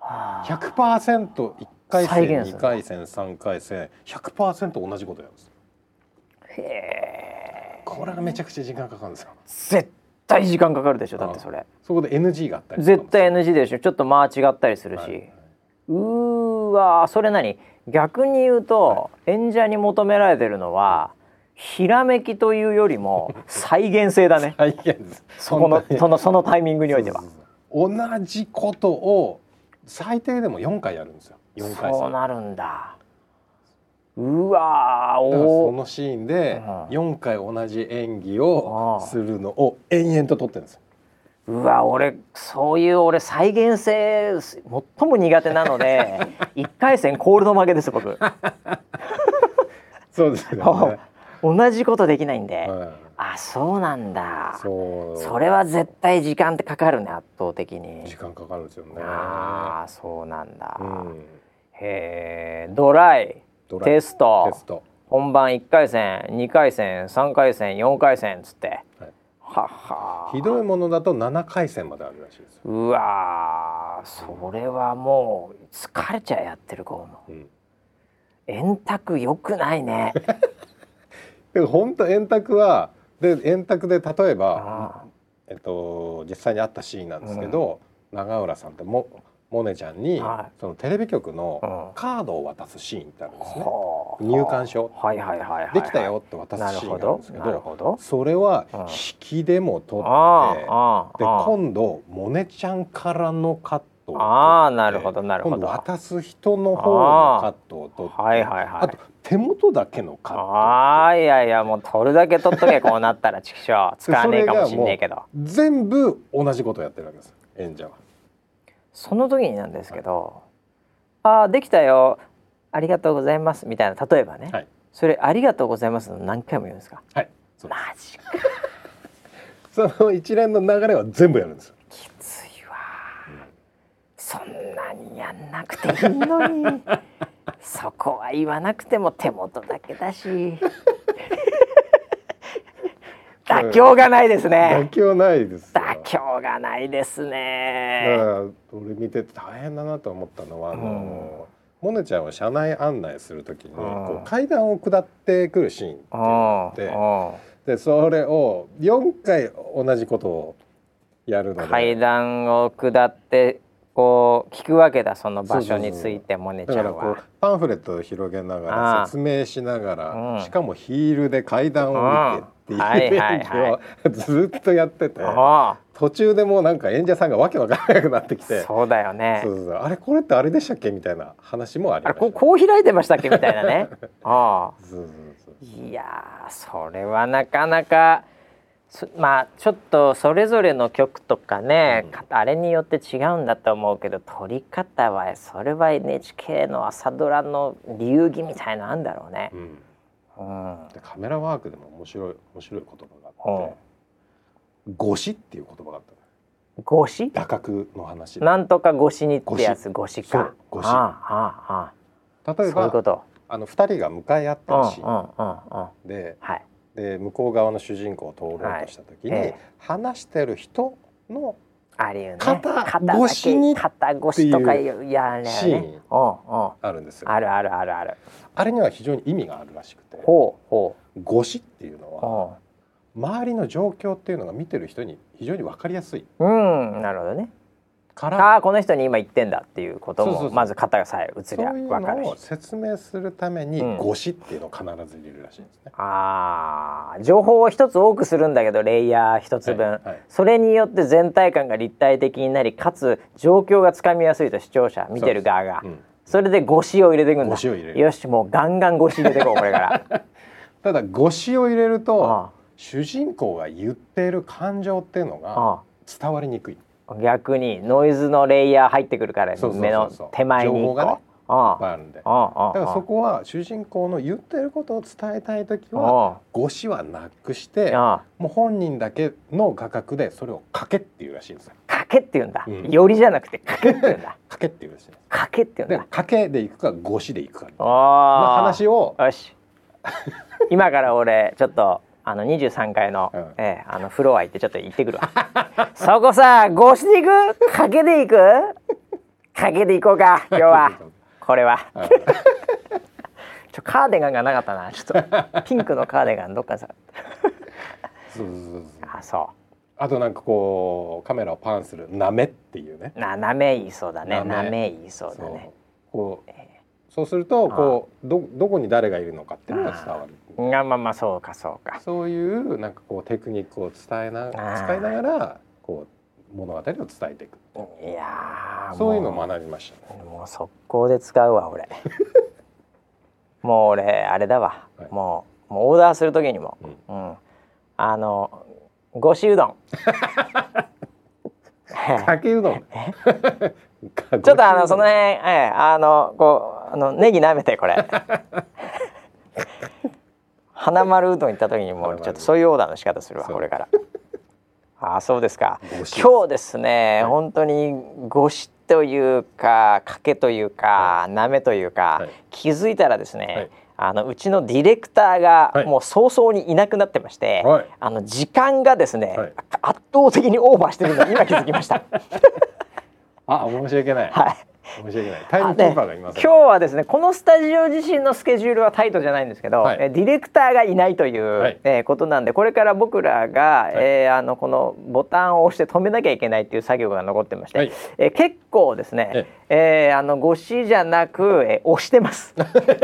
S2: 100%一回戦2回戦3回戦100%同じことやるんです。へえ。これがめちゃくちゃ時間かかるんですよ。
S1: 絶対時間かかるでしょだってそれ。
S2: そこで NG があったり
S1: 絶対 NG でしょちょっと間違ったりするし。はい、うわそれ何？逆に言うと、はい、演者に求められてるのはひらめきというよりも再現性だね。
S2: 再現
S1: そこのそのそのタイミングにおいては。
S2: 同じことを最低でも4回やるんですよ。4回
S1: そうなるんだ。うわ
S2: そのシーンで4回同じ演技をするのを延々と撮ってるんですよ。
S1: うわ俺そういう俺再現性最も苦手なので *laughs* 1回戦コールド負けです僕。
S2: そうですよね *laughs*
S1: 同じことできないんで、はい、あそうなんだ。それは絶対時間ってかかるね圧倒的に。
S2: 時間かかるんですよね。
S1: ああそうなんだ、うん、へえドライ。テスト。本番1回戦2回戦3回戦4回戦っつって、はい、はは
S2: ひどいものだと7回戦まであるらしいです
S1: うわそれはもう疲れちゃうやってる子も、うん、円卓よくないね
S2: で本当円卓はで円卓で例えば、えっと、実際にあったシーンなんですけど、うん、永浦さんってもモネちゃんに、はい、そのテレビ局のカードを渡すシーンってあるんですね、うん、入館証、
S1: はいはいはいはい、
S2: できたよって渡すシーンなんですけどそれは引きでも取ってで今度モネちゃんからのカットを
S1: ああなるほどなるほど。
S2: 渡す人の方のカットを取ってはいはいはい、あと手元だけのカット
S1: ああいやいやもう取るだけ取っとけ *laughs* こうなったら畜生使わねえかもしんねえけど。
S2: 全部同じことやってるわけです。演者は。
S1: その時になんですけど「はい、ああできたよ。ありがとうございます」みたいな例えばね、はい、それ「ありがとうございます」の何回も言うんですか
S2: はい
S1: マジか
S2: その一連の流れは全部やるんです
S1: そんなにやんなくていいのに。*laughs* そこは言わなくても手元だけだし。*laughs* 妥協がないですね。
S2: 妥協ないです
S1: 妥協がないですね。
S2: だから俺見てて大変だなと思ったのは、あのモネちゃんは車内案内するときにこう階段を下ってくるシーンってあってでそれを4回同じことをやるので。
S1: 階段を下ってこう聞くわけだその場所についてモネちゃんは。
S2: パンフレットを広げながら説明しながら、うん、しかもヒールで階段を降りてっていう演技をずっとやってて、途中でもうなんか演者さんがわけわからなくなってきて
S1: そうだよね。
S2: そうそうあれこれってあれでしたっけみたいな話もありまし
S1: た。ここう開いてましたっけみたいなね。*laughs* ああ。いやそれはなかなかまあちょっとそれぞれの曲とかね、うん、あれによって違うんだと思うけど撮り方はそれは NHK の朝ドラの流儀みたいななんだろうね、うん。
S2: うん、でカメラワークでも面白い面白い言葉があって「ごし」っていう言葉があった
S1: ごし
S2: 打角の話
S1: なんとかごしにってやつごしか。
S2: ごし、はあはあ、例えばあの二人が向かい合ってるシーン。で、はい、で向こう側の主人公を通ろうとした時に、はい。え話してる人の
S1: あるよね。
S2: 肩越しに
S1: 肩越しとかや
S2: ね。シーン。あるんですよ。
S1: あるあるあるある。
S2: あれには非常に意味があるらしくて
S1: ほうほ
S2: う。越しっていうのは周りの状況っていうのが見てる人に非常に分かりやすい。
S1: うんなるほどねから。あこの人に今言ってんだっていうこともまず肩がさえ映りゃ分かるし。
S2: 説明するために語詞っていうのを必ず入れるらしいんですね、うん、
S1: ああ情報を一つ多くするんだけどレイヤー一つ分、はいはい、それによって全体感が立体的になりかつ状況がつかみやすいと視聴者見てる側が。そ,、れで語詞を入れていくんだ。よしもうガンガン語詞入れていこうこれから。*laughs*
S2: ただ語詞を入れると主人公が言っている感情っていうのが伝わりにくい
S1: 逆にノイズのレイヤー入ってくるから目の手前に
S2: 情報がねあるんで。だからそこは主人公の言ってることを伝えたい時は語詞はなくしてもう本人だけの画角でそれをかけっていうらしいんですよ。
S1: かけって言うんだ、うん、よりじゃなくてかけって言うんだ。*laughs*
S2: かけっていうらしい
S1: かけって言うんだ。
S2: かけでいくか語詞でいくかの
S1: 話
S2: を
S1: よし。今から俺ちょっとあの23階の、うん、えー、あのフロア行ってちょっと行ってくるわ。*laughs* そこさ合しで行くかけで行く？かけで行こうか今日は。これは。*laughs* ちょカーディガンがなかったな。ちょっとピンクのカーディガンどっかさ。そうそうそうあそう。
S2: あとなんかこうカメラをパンするなめっていうね。
S1: ななめ言いそうだね。なめ。言いそうだね。
S2: こう、えー、そうするとこうどどこに誰がいるのかっていうのが伝わる
S1: がまあまあそうかそうか。
S2: そういうなんかこうテクニックを伝えな使いながらこう物語を伝えていく
S1: いや
S2: そういうのを学びました
S1: ね。もう速攻で使うわ俺。*laughs* もう俺あれだわ、はい、もうもうオーダーする時にも、うん、うん、あのごしうどん。*laughs*
S2: かけ *laughs* うどん。
S1: ちょっとあのその辺ええあのこうあのネギ舐めてこれ花丸うどん行った時にもちょっとそういうオーダーの仕方するわこれから。*laughs* あそうですか。今日ですね、はい、本当にごしというかかけというか、はい、なめというか、はい、気づいたらですね、はい、あのうちのディレクターがもう早々にいなくなってまして、あの時間がですね、圧倒的にオーバーしてるの今気づきました。*laughs*
S2: あ申し訳ない。
S1: はい
S2: 申し訳ない。タイムキーパーがいます、
S1: 今日はですねこのスタジオ自身のスケジュールはタイトじゃないんですけど、はい、えディレクターがいないという、はい、えー、ことなんでこれから僕らが、はい、えー、あのこのボタンを押して止めなきゃいけないっていう作業が残ってまして、はい、えー、結構ですね、ええ。ー、あのごしじゃなく、えー、押してます。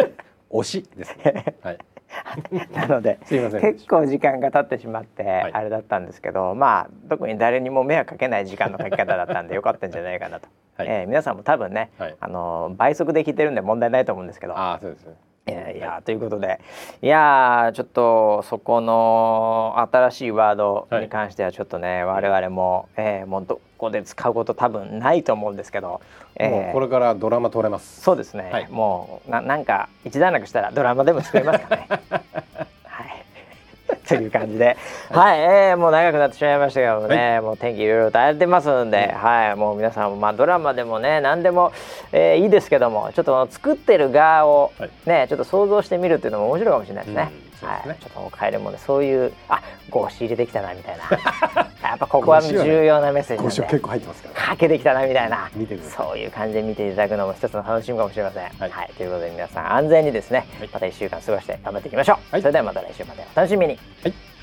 S1: *laughs*
S2: 押しですね。*laughs* はい。*laughs*
S1: なので結構時間が経ってしまってあれだったんですけど、はい、まあ特に誰にも迷惑かけない時間の書き方だったんで *laughs* よかったんじゃないかなと。はい、えー、皆さんも多分ね、はい、あの倍速で聞いてるんで問題ないと思うんですけど。
S2: あそうですね。
S1: いやいやということでいやちょっとそこの新しいワードに関してはちょっとね、はい、我々も、えー、もうどこで使うこと多分ないと思うんですけど、
S2: えー、もうこれからドラマ撮れます。
S1: そうですね、はい、もうななんか一段落したらドラマでも作れますかね *laughs* という感じで、*laughs* はい、えー、もう長くなってしまいましたけどね、はい、もう天気いろいろと荒れてますので、はい、もう皆さんもまあドラマでもね何でも、えー、いいですけどもちょっと作ってる側をね、はい、ちょっと想像してみるっていうのも面白いかもしれないですね。うん、はい、ちょっとお帰りもねそういうあご仕入れてきたなみたいな。*laughs* やっぱここは重要なメッセージ
S2: なんで、結構入ってますから。
S1: かけてきたなみたいな。そういう感じで見ていただくのも一つの楽しみかもしれません。はい、はい、ということで皆さん安全にですね、また1週間過ごして頑張っていきましょう。それではまた来週まで。お楽しみに。はい。